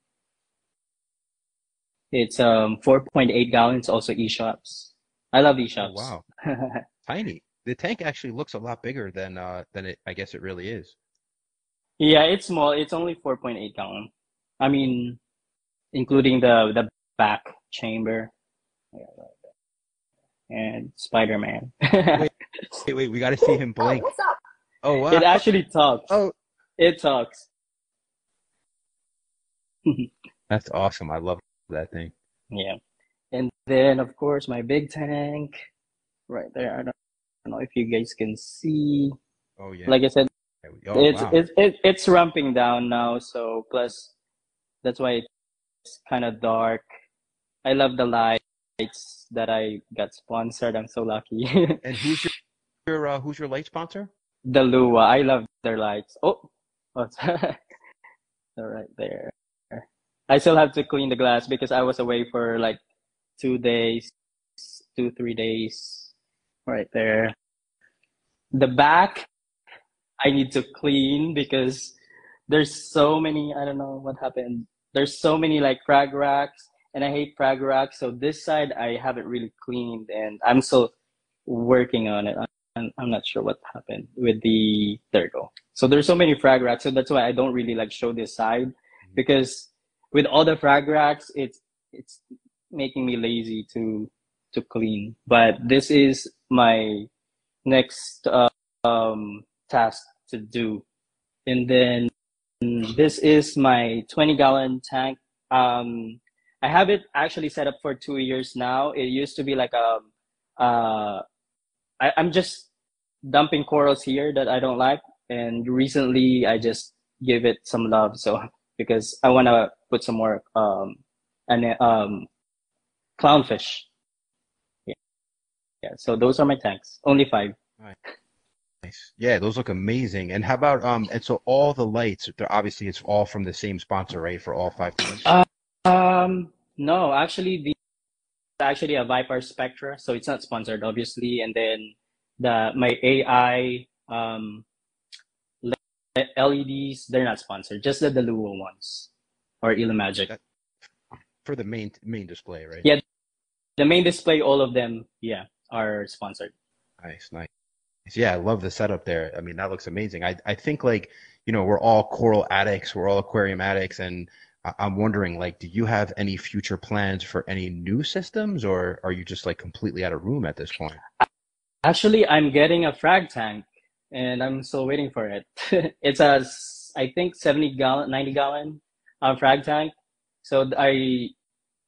it's um 4.8 gallons, also Eshopps. I love Oh, Eshopps. wow, tiny. The tank actually looks a lot bigger than uh than it I guess it really is. yeah, it's small. It's only 4.8 gallon. I mean, including the the back chamber and Spider Man. wait, wait, wait, we got to see him blink. Oh, what's up? Oh, wow. It actually talks. Oh, It talks. that's awesome. I love that thing. Yeah. And then, of course, my big tank right there. I don't, I don't know if you guys can see. Oh, yeah. Like I said, oh, it's wow. it's it, it's ramping down now. So plus, that's why it's kind of dark. I love the lights that I got sponsored. I'm so lucky. and who's your, your uh, who's your light sponsor? the Lua. I love their lights. Oh, oh they're right there. I still have to clean the glass because I was away for like two days, two three days. Right there. The back, I need to clean because there's so many. I don't know what happened. There's so many like frag racks, and I hate frag racks. So this side I haven't really cleaned, and I'm still working on it. I'm, I'm not sure what happened with the there you go. So there's so many frag racks, so that's why I don't really like show this side mm-hmm. because with all the frag racks, it's it's making me lazy to to clean. But this is my next uh, um, task to do, and then this is my 20 gallon tank. Um, I have it actually set up for two years now. It used to be like a uh, I, I'm just dumping corals here that I don't like, and recently I just give it some love. So because I want to put some more um and um clownfish. Yeah. So those are my tanks. Only five. Nice. Yeah, those look amazing. And how about um? And so all the lights, they're obviously it's all from the same sponsor, right? For all five tanks. Uh, Um, no, actually, the actually a ViparSpectra, so it's not sponsored, obviously. And then the my AI um LEDs, they're not sponsored, just the Deluo ones or Illumagic. That- for the main main display, right? Yeah. The main display, all of them, yeah, are sponsored. Nice, nice. Yeah, I love the setup there. I mean, that looks amazing. I I think like you know we're all coral addicts, we're all aquarium addicts, and I'm wondering like, do you have any future plans for any new systems, or are you just like completely out of room at this point? Actually, I'm getting a frag tank, and I'm still waiting for it. it's a, I think, 70 gallon, 90 gallon uh, frag tank. So I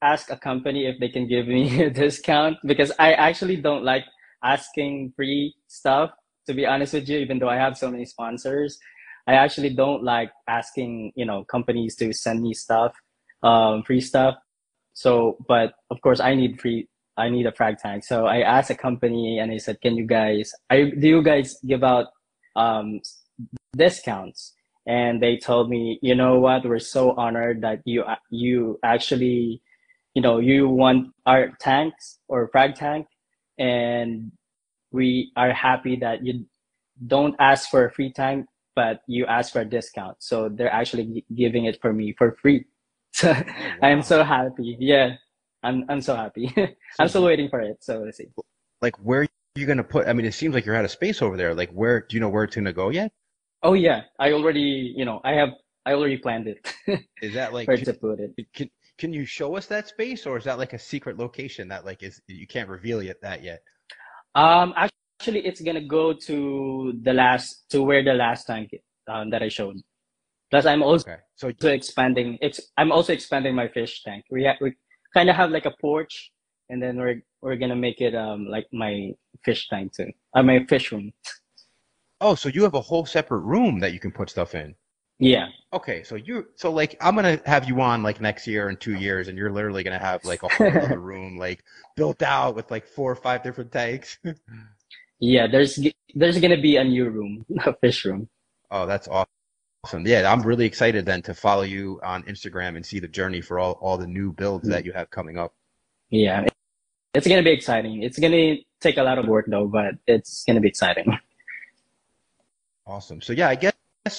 asked a company if they can give me a discount because I actually don't like asking free stuff. To be honest with you, even though I have so many sponsors, I actually don't like asking, you know, companies to send me stuff, um, free stuff. So, but of course, I need free I need a frag tank. So I asked a company and I said, can you guys, I, do you guys give out um, discounts? And they told me, you know what, we're so honored that you, you actually, you know, you want our tanks or frag tank. And we are happy that you don't ask for a free tank, but you ask for a discount. So they're actually giving it for me for free. So oh, I am so happy. Yeah. I'm I'm so happy. I'm still waiting for it. So let's see. Like, where are you gonna put? I mean, it seems like you're out of space over there. Like, where do you know where it's gonna go yet? Oh yeah, I already you know I have I already planned it Is that like where to put it. can can you show us that space, or is that like a secret location that like is you can't reveal yet that yet? Um, actually, it's gonna go to the last to where the last tank um, that I showed. Plus, I'm also Okay, so expanding. Ex- I'm also expanding my fish tank. We ha- we kind of have like a porch, and then we're we're gonna make it um like my fish tank too. Uh, my fish room. oh, so you have a whole separate room that you can put stuff in. Yeah. Okay, so you so like I'm gonna have you on like next year in two years, and you're literally gonna have like a whole other room like built out with like four or five different tanks. Yeah. There's there's gonna be a new room, a fish room. oh, that's awesome. Yeah, I'm really excited then to follow you on Instagram and see the journey for all all the new builds that you have coming up. Yeah, it's gonna be exciting. It's gonna take a lot of work though, but it's gonna be exciting. Awesome. So yeah, I guess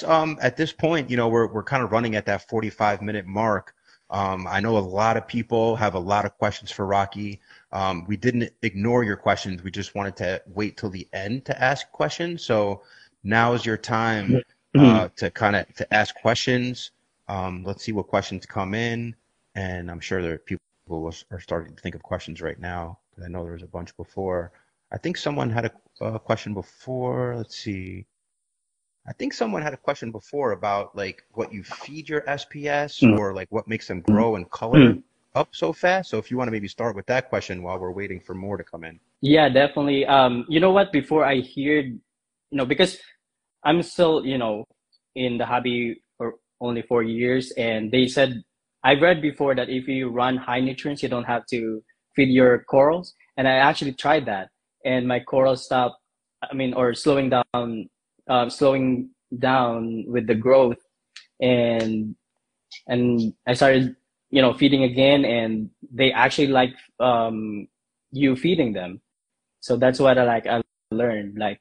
um, at this point, you know, we're we're kind of running at that 45 minute mark. Um, I know a lot of people have a lot of questions for Rocky. Um, we didn't ignore your questions. We just wanted to wait till the end to ask questions. So now is your time uh, to kind of to ask questions. Um, let's see what questions come in, and I'm sure there people are starting to think of questions right now I know there was a bunch before. I think someone had a, a question before. Let's see. I think someone had a question before about like what you feed your SPS mm. or like what makes them grow and color mm. up so fast. So if you want to maybe start with that question while we're waiting for more to come in. Yeah, definitely. Um, you know what? Before I hear, you know, because I'm still, you know, in the hobby for only four years, and they said I've read before that if you run high nutrients, you don't have to feed your corals, and I actually tried that, and my corals stopped. I mean, or slowing down uh, slowing down with the growth. And and I started you know feeding again and they actually like um, you feeding them. So that's what I like I learned. Like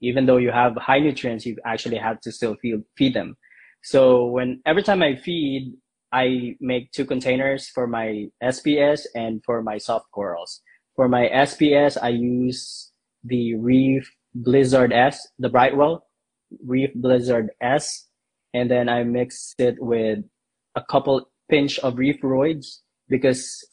even though you have high nutrients you actually have to still feed feed them. So when every time I feed I make two containers for my SPS and for my soft corals. For my SPS I use the Reef Blizzard S the Brightwell Reef Blizzard S, and then I mix it with a couple pinch of reefroids because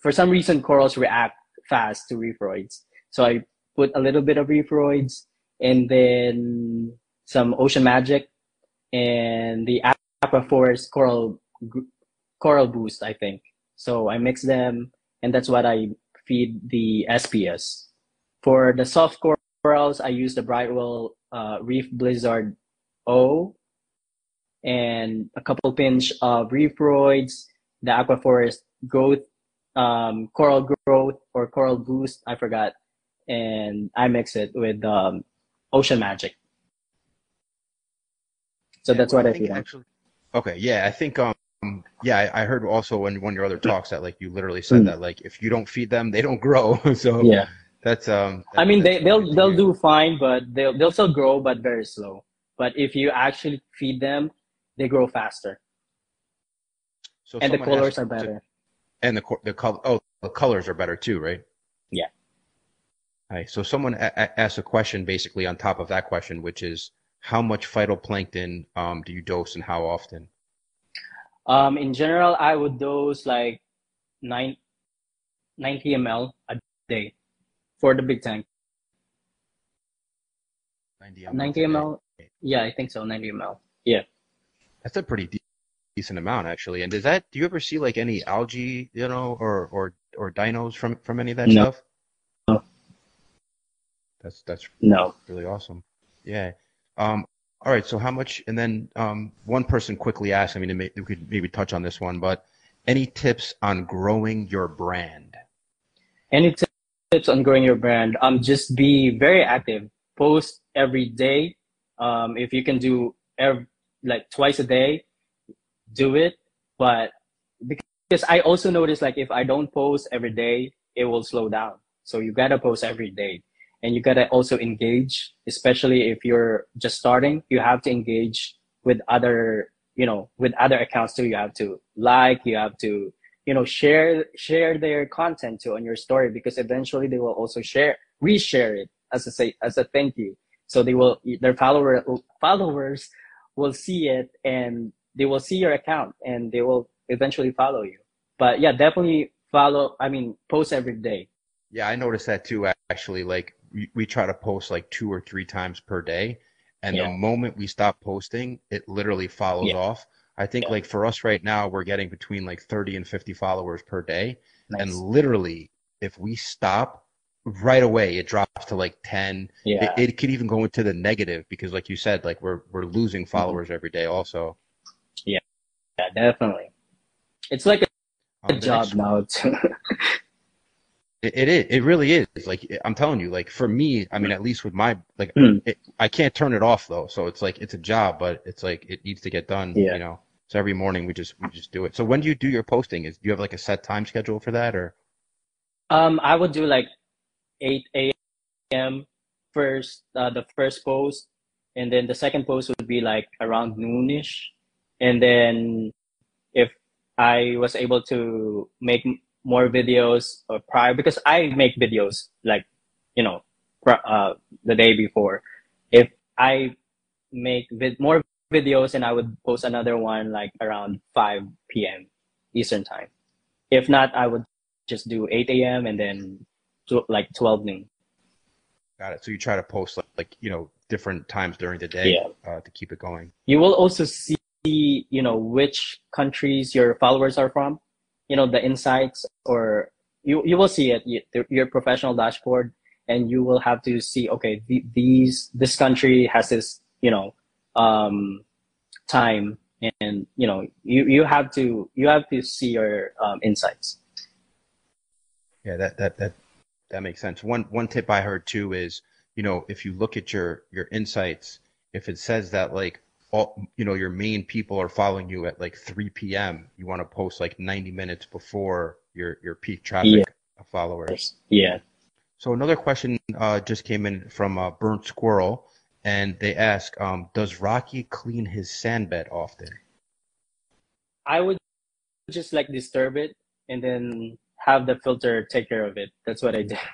for some reason corals react fast to reefroids. So I put a little bit of reefroids and then some ocean magic and the Aqua aquaforest coral coral boost i think so i mix them and that's what i feed the sps for the soft corals i use the brightwell uh, Reef Blizzard O, and a couple pinch of Reefroids, the Aquaforest Growth, um, Coral Growth or Coral Boost, I forgot, and I mix it with um, Ocean Magic. So yeah, that's well, what I, I feel. Actually, okay, yeah, I think um, yeah, I, I heard also in one of your other talks that like you literally said mm. that like if you don't feed them, they don't grow. so yeah, that's um. I mean, they they'll they'll do fine, but they'll they'll still grow, but very slow. But if you actually feed them, they grow faster. So and the colors are better. To, and the the color oh the colors are better too, right? Yeah. Right. So someone a- a- asked a question basically on top of that question, which is how much phytoplankton um, do you dose and how often? Um, in general, I would dose like nine, 90 ml a day for the big tank. 90 ml. 90 ml. Yeah, I think so. 90 ml. Yeah. That's a pretty de- decent amount actually. And does that do you ever see like any algae, you know, or or or dinos from from any of that no. stuff? No. That's that's no really awesome. Yeah. Um. All right. So how much? And then um, one person quickly asked. I mean, may, we could maybe touch on this one, but any tips on growing your brand? Any tips tips on growing your brand um just be very active. Post every day. Um if you can do every like twice a day do it. But because i also notice like if i don't post every day it will slow down. So you gotta post every day. And you gotta also engage especially if you're just starting you have to engage with other you know with other accounts too. You have to like you have to you know share share their content to on your story because eventually they will also share reshare it as a say as a thank you. So they will their follower followers will see it and they will see your account and they will eventually follow you. But yeah definitely follow i mean post every day. Yeah i noticed that too actually. Like we, we try to post like two or three times per day. And yeah. the moment we stop posting it literally follows yeah. off I think yeah. like for us right now, we're getting between like 30 and 50 followers per day. Nice. And literally, if we stop right away, it drops to like 10. Yeah. It, it could even go into the negative because like you said, like we're, we're losing mm-hmm. followers mm-hmm. every day also. Yeah. Yeah, definitely. It's like a, a job now. It, it is. It really is. Like I'm telling you, like for me, I mean, at least with my like, mm. it, I can't turn it off though. So it's like it's a job, but it's like it needs to get done. Yeah. You know. So every morning we just we just do it. So when do you do your posting? Is do you have like a set time schedule for that or? Um, I would do like 8 a.m. first, uh, the first post, and then the second post would be like around noonish, and then if I was able to make more videos or prior because I make videos like you know uh, the day before. If I make vid- more videos and I would post another one like around 5 p.m. Eastern time. If not, I would just do 8 a.m. and then to, like 12 noon. Got it. So you try to post like, like you know different times during the day Yeah. uh, to keep it going. You will also see, you know, which countries your followers are from, you know, the insights or you, you will see it, your professional dashboard and you will have to see, okay, th- these, this country has this, you know, um, time and, you know, you, you have to, you have to see your um, insights. Yeah, that that that that makes sense. One one tip I heard too is, you know, if you look at your your insights, if it says that like all you know your main people are following you at like 3 p.m., you want to post like 90 minutes before your your peak traffic Yeah. followers. Yeah. So another question uh, just came in from uh, Burnt Squirrel, and they ask, um, does Rocky clean his sand bed often? I would just like disturb it and then have the filter take care of it. That's what I do.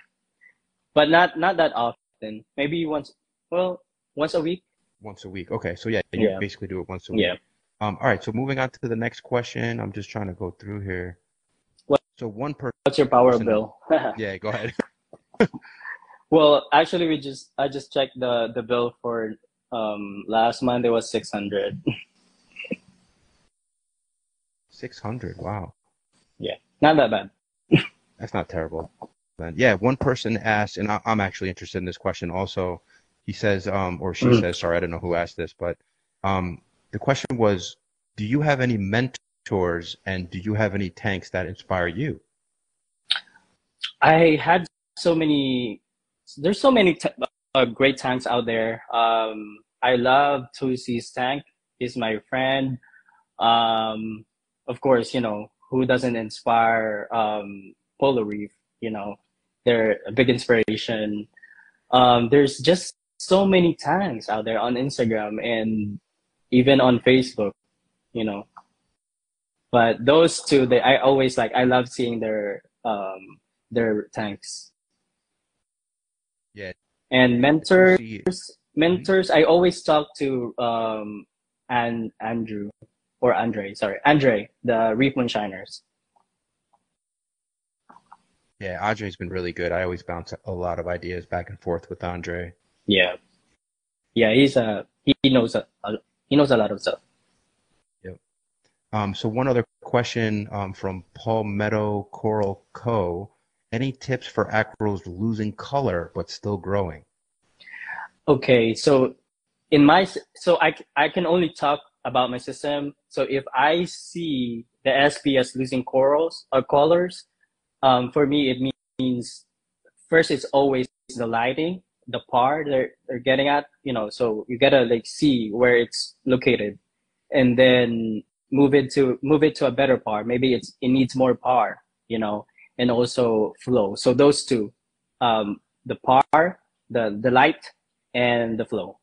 But not not that often. Maybe once well, once a week. Once a week. Okay, so yeah, you Yeah. basically do it once a week. Yeah. Um, all right, so moving on to the next question. I'm just trying to go through here. What- So one person, What's your power Listen. bill? yeah, go ahead. well, actually we just I just checked the the bill for um last month it was 600. 600. Wow. Yeah, not that bad. That's not terrible. Yeah, one person asked, and I, I'm actually interested in this question also. He says, um, or she Mm. says, sorry, I don't know who asked this, but um, the question was, do you have any mentors and do you have any tanks that inspire you? I had so many. There's so many t- uh, great tanks out there. Um, I love Tusi's tank. He's my friend. Um, of course, you know who doesn't inspire um, Polar Reef. You know, they're a big inspiration. Um, there's just so many tanks out there on Instagram and even on Facebook. You know, but those two, they I always like. I love seeing their um, their tanks. Yeah. And mentors, mentors. I always talk to um, and Andrew or Andre. Sorry, Andre, the Reef Moonshiners. Yeah, Andre's been really good. I always bounce a lot of ideas back and forth with Andre. Yeah, yeah. He's a he knows a, a he knows a lot of stuff. Yep. Um, so one other question um, from Paul Meadow Coral Co. Any tips for acros losing color but still growing? Okay, so in my so I can only talk about my system. So if I see the SPS losing corals or colors, um, for me it means first it's always the lighting, the par they're they're getting at. You know, so you gotta like see where it's located, and then move it to move it to a better par. Maybe it's it needs more par. You know, and also flow. So those two, um, the par, the the light, and the flow.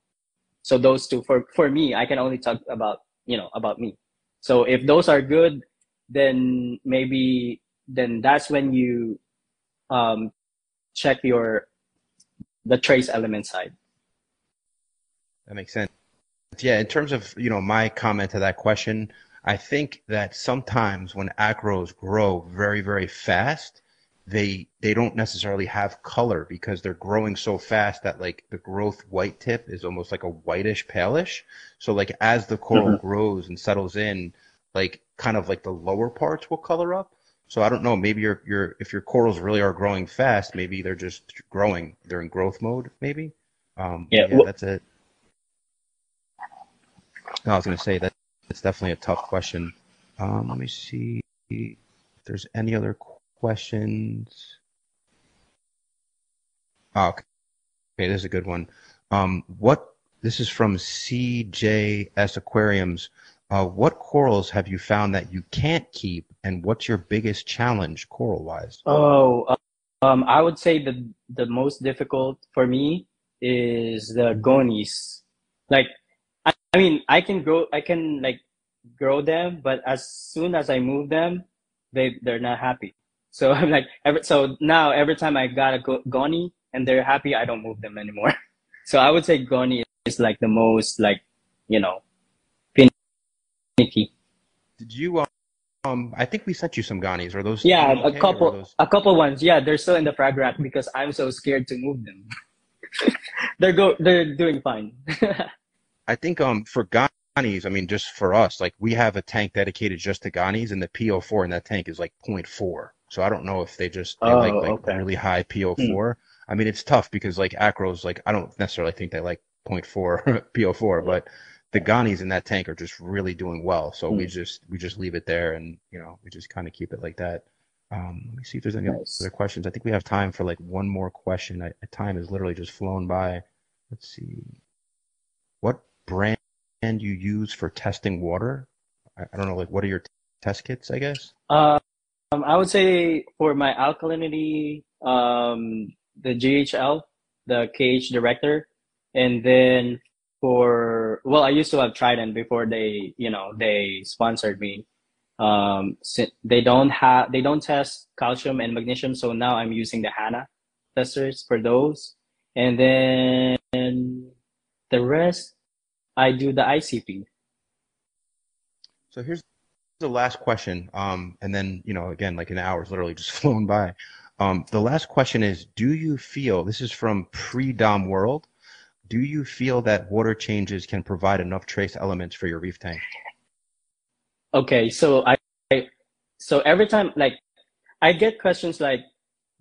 So those two for for me, I can only talk about you know about me. So if those are good, then maybe then that's when you um, check your the trace element side. That makes sense. Yeah, in terms of, you know, my comment to that question, I think that sometimes when acros grow very, very fast, they they don't necessarily have color because they're growing so fast that like the growth white tip is almost like a whitish palish. So like as the coral mm-hmm. grows and settles in, like kind of like the lower parts will color up. So I don't know, maybe your your if your corals really are growing fast, maybe they're just growing. They're in growth mode, maybe. Um, Yeah, yeah, well- that's it. No, I was gonna say that it's definitely a tough question. Um, let me see if there's any other questions. Oh, okay. Okay, this is a good one. Um, what this is from CJS Aquariums. Uh, what corals have you found that you can't keep, and what's your biggest challenge coral wise? Oh, um, I would say the the most difficult for me is the gonies. Like, I, I mean, I can grow, I can like grow them, but as soon as I move them, they they're not happy. So I'm like, every, so now every time I got a go- goni and they're happy, I don't move them anymore. So I would say goni is like the most like, you know, finicky. Did you um, I think we sent you some Ganis. Are those? Yeah, a couple, those... a couple ones. Yeah, they're still in the frag rack because I'm so scared to move them. they're go, they're doing fine. I think um for Ganis, I mean, just for us, like we have a tank dedicated just to Ganis, and the PO4 in that tank is like 0.4. So I don't know if they just they oh, like like okay. really high PO4. Hmm. I mean, it's tough because like acros, like I don't necessarily think they like 0.4 PO4, but the Ganis in that tank are just really doing well. So mm. we just we just leave it there, and you know we just kind of keep it like that. Um, let me see if there's any nice. other questions. I think we have time for like one more question. I, time has literally just flown by. Let's see. What brand you use for testing water? I, I don't know. Like, what are your t- test kits? I guess. Um, I would say for my alkalinity, um, the GHL, the KH Director, and then for well i used to have trident before they you know they sponsored me. Um they don't have they don't test calcium and magnesium so now i'm using the Hanna testers for those. And then the rest i do the icp so here's the last question um and then you know again like an hour is literally just flown by. Um the last question is do you feel this is from pre-dom world do you feel that water changes can provide enough trace elements for your reef tank? Okay, so I, I so every time like I get questions like,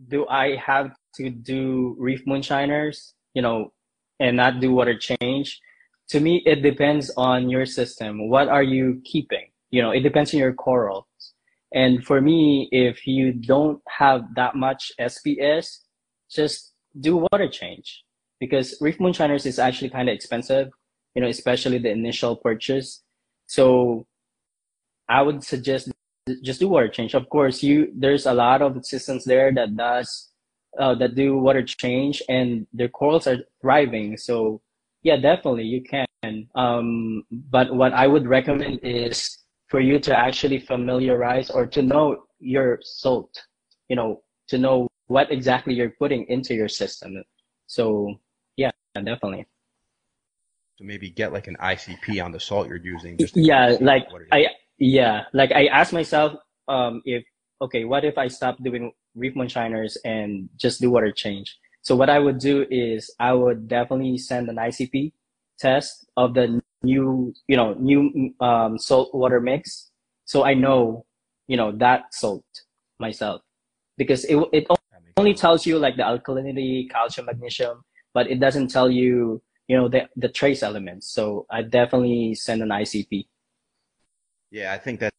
do I have to do reef moonshiners, you know, and not do water change? To me, it depends on your system. What are you keeping? You know, it depends on your corals. And for me, if you don't have that much SPS, just do water change because Reef Moonshiners is actually kind of expensive, you know, especially the initial purchase. So I would suggest just do water change. Of course, you there's a lot of systems there that does uh, that do water change, and their corals are thriving. So yeah, definitely you can. Um, but what I would recommend is for you to actually familiarize or to know your salt. You know, to know what exactly you're putting into your system. So yeah, definitely. So maybe get like an ICP on the salt you're using. yeah, like I yeah, like I asked myself um, if okay, what if I stop doing reef moonshiners and just do water change? So what I would do is I would definitely send an ICP test of the new you know new um, salt water mix, so I know you know that salt myself because it it only tells you like the alkalinity, calcium, magnesium, but it doesn't tell you you know the, the trace elements. So i definitely send an icp yeah i think that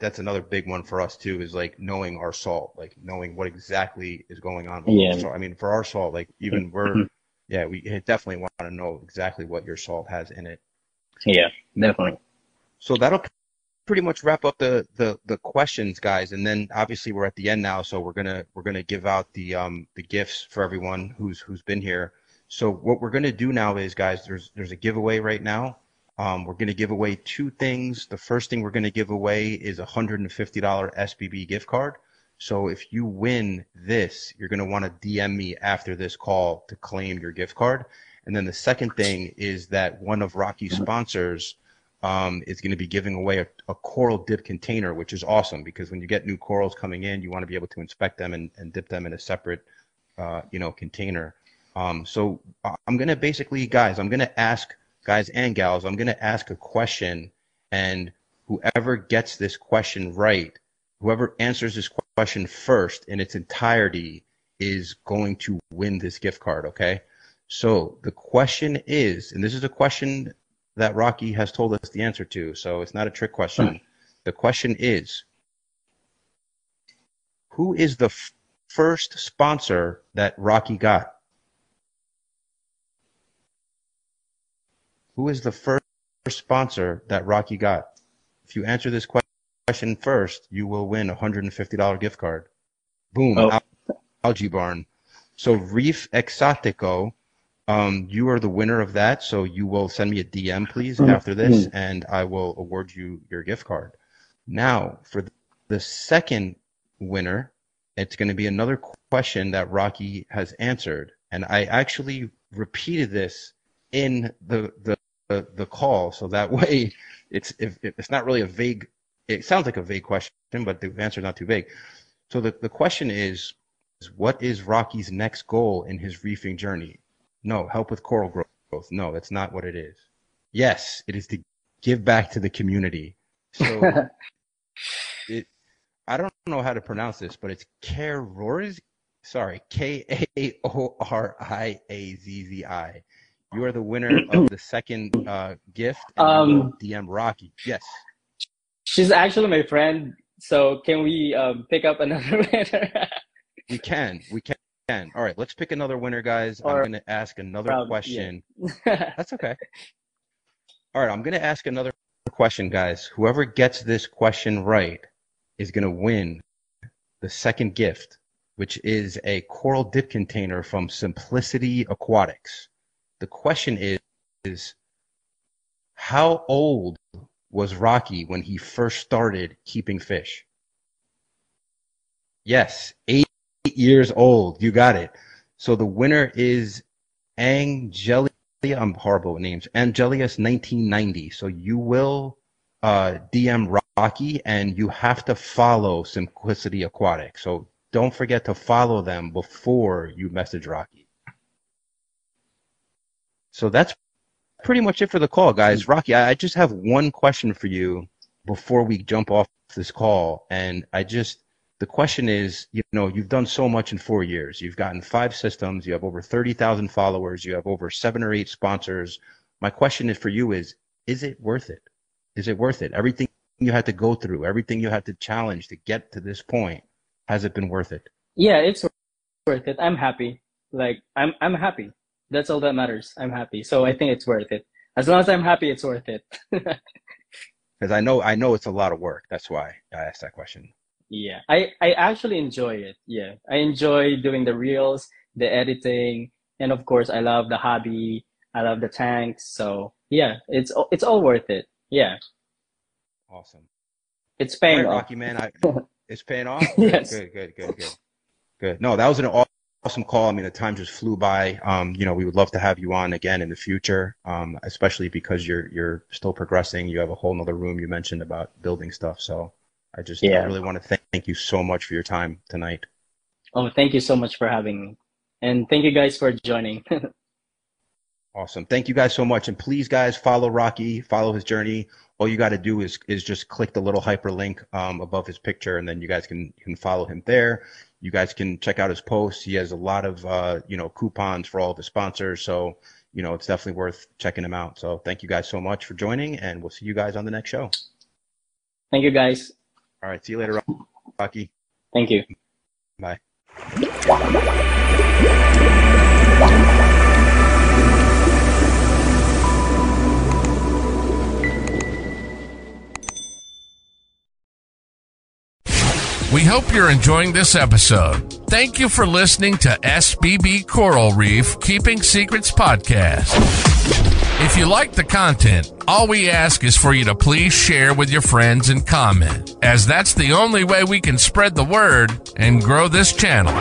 that's another big one for us too is like knowing our salt like knowing what exactly is going on with yeah. i mean for our salt like even we're mm-hmm. yeah we definitely want to know exactly what your salt has in it. Yeah definitely. So that'll pretty much wrap up the, the the questions guys and then obviously we're at the end now so we're gonna we're gonna give out the um the gifts for everyone who's who's been here so what we're to do now is, guys, there's there's a giveaway right now. Um, we're to give away two things. The first thing we're to give away is a $150 SBB gift card. So if you win this, you're to want to DM me after this call to claim your gift card. And then the second thing is that one of Rocky's sponsors um, is going to be giving away a, a, coral dip container, which is awesome because when you get new corals coming in, you want to be able to inspect them and, and dip them in a separate, uh, you know, container. Um, so uh, I'm going to basically, guys, I'm going to ask guys and gals, I'm going to ask a question and whoever gets this question right, whoever answers this question first in its entirety is going to win this gift card. Okay. So the question is, and this is a question that Rocky has told us the answer to. So it's not a trick question. Hmm. The question is, who is the f- first sponsor that Rocky got? Who is the first sponsor that Rocky got? If you answer this question first, you will win a $150 gift card. Boom, oh. Algae Barn. So Reef Exotico, um, you are the winner of that. So you will send me a DM, please, mm-hmm. after this, and I will award you your gift card. Now, for the second winner, it's going to be another question that Rocky has answered. And I actually repeated this in the, the the, the call so that way it's if, if it's not really a vague it sounds like a vague question, but the answer is not too vague. So the, the question is, is, what is Rocky's next goal in his reefing journey? No, help with coral growth. No, that's not what it is. Yes, it is to give back to the community. So it, I don't know how to pronounce this, but it's Kaorizzi. Sorry, K A O R I A Z Z I. You are the winner of the second uh, gift. Um, DM Rocky. Yes. She's actually my friend. So can we um, pick up another winner? we can. We can. Can. All right, let's pick another winner, guys. Or, I'm going to ask another question. Yeah. That's okay. All right, I'm going to ask another question, guys. Whoever gets this question right is going to win the second gift, which is a coral dip container from Simplicity Aquatics. The question is, is how old was Rocky when he first started keeping fish? Yes, eight years old. You got it. So the winner is Angelia. I'm horrible with names. Angelius 1990. So you will uh, DM Rocky and you have to follow Simplicity Aquatic. So don't forget to follow them before you message Rocky. So that's pretty much it for the call, guys. Rocky, I just have one question for you before we jump off this call. And I just, the question is, you know, you've done so much in four years. You've gotten five systems. You have over 30,000 followers. You have over seven or eight sponsors. My question is for you is, is it worth it? Is it worth it? Everything you had to go through, everything you had to challenge to get to this point, has it been worth it? Yeah, it's worth it. I'm happy. Like, I'm, I'm happy. That's all that matters. I'm happy. So I think it's worth it. As long as I'm happy, it's worth it. Because I know, I know it's a lot of work. That's why I asked that question. Yeah, I, I actually enjoy it. Yeah, I enjoy doing the reels, the editing, and of course, I love the hobby. I love the tanks. So yeah, it's it's all worth it. Yeah. Awesome. It's paying right, off. Rocky man, I, it's paying off. yes. Good, good, good, good, good. No, that was an awesome call. I mean, the time just flew by. Um, you know, we would love to have you on again in the future, um, especially because you're you're still progressing. You have a whole nother room you mentioned about building stuff. So I just yeah. I really want to thank thank you so much for your time tonight. Oh, thank you so much for having me, and thank you guys for joining. awesome. Thank you guys so much, and please, guys, follow Rocky, follow his journey. All you got to do is is just click the little hyperlink um, above his picture, and then you guys can can follow him there. You guys can check out his posts. He has a lot of uh, you know coupons for all of his sponsors, so you know it's definitely worth checking him out. So thank you guys so much for joining, and we'll see you guys on the next show. Thank you, guys. All right, see you later, Rocky. Thank you. Bye. We hope you're enjoying this episode. Thank you for listening to SBB Coral Reef Keeping Secrets Podcast. If you like the content, all we ask is for you to please share with your friends and comment, as that's the only way we can spread the word and grow this channel.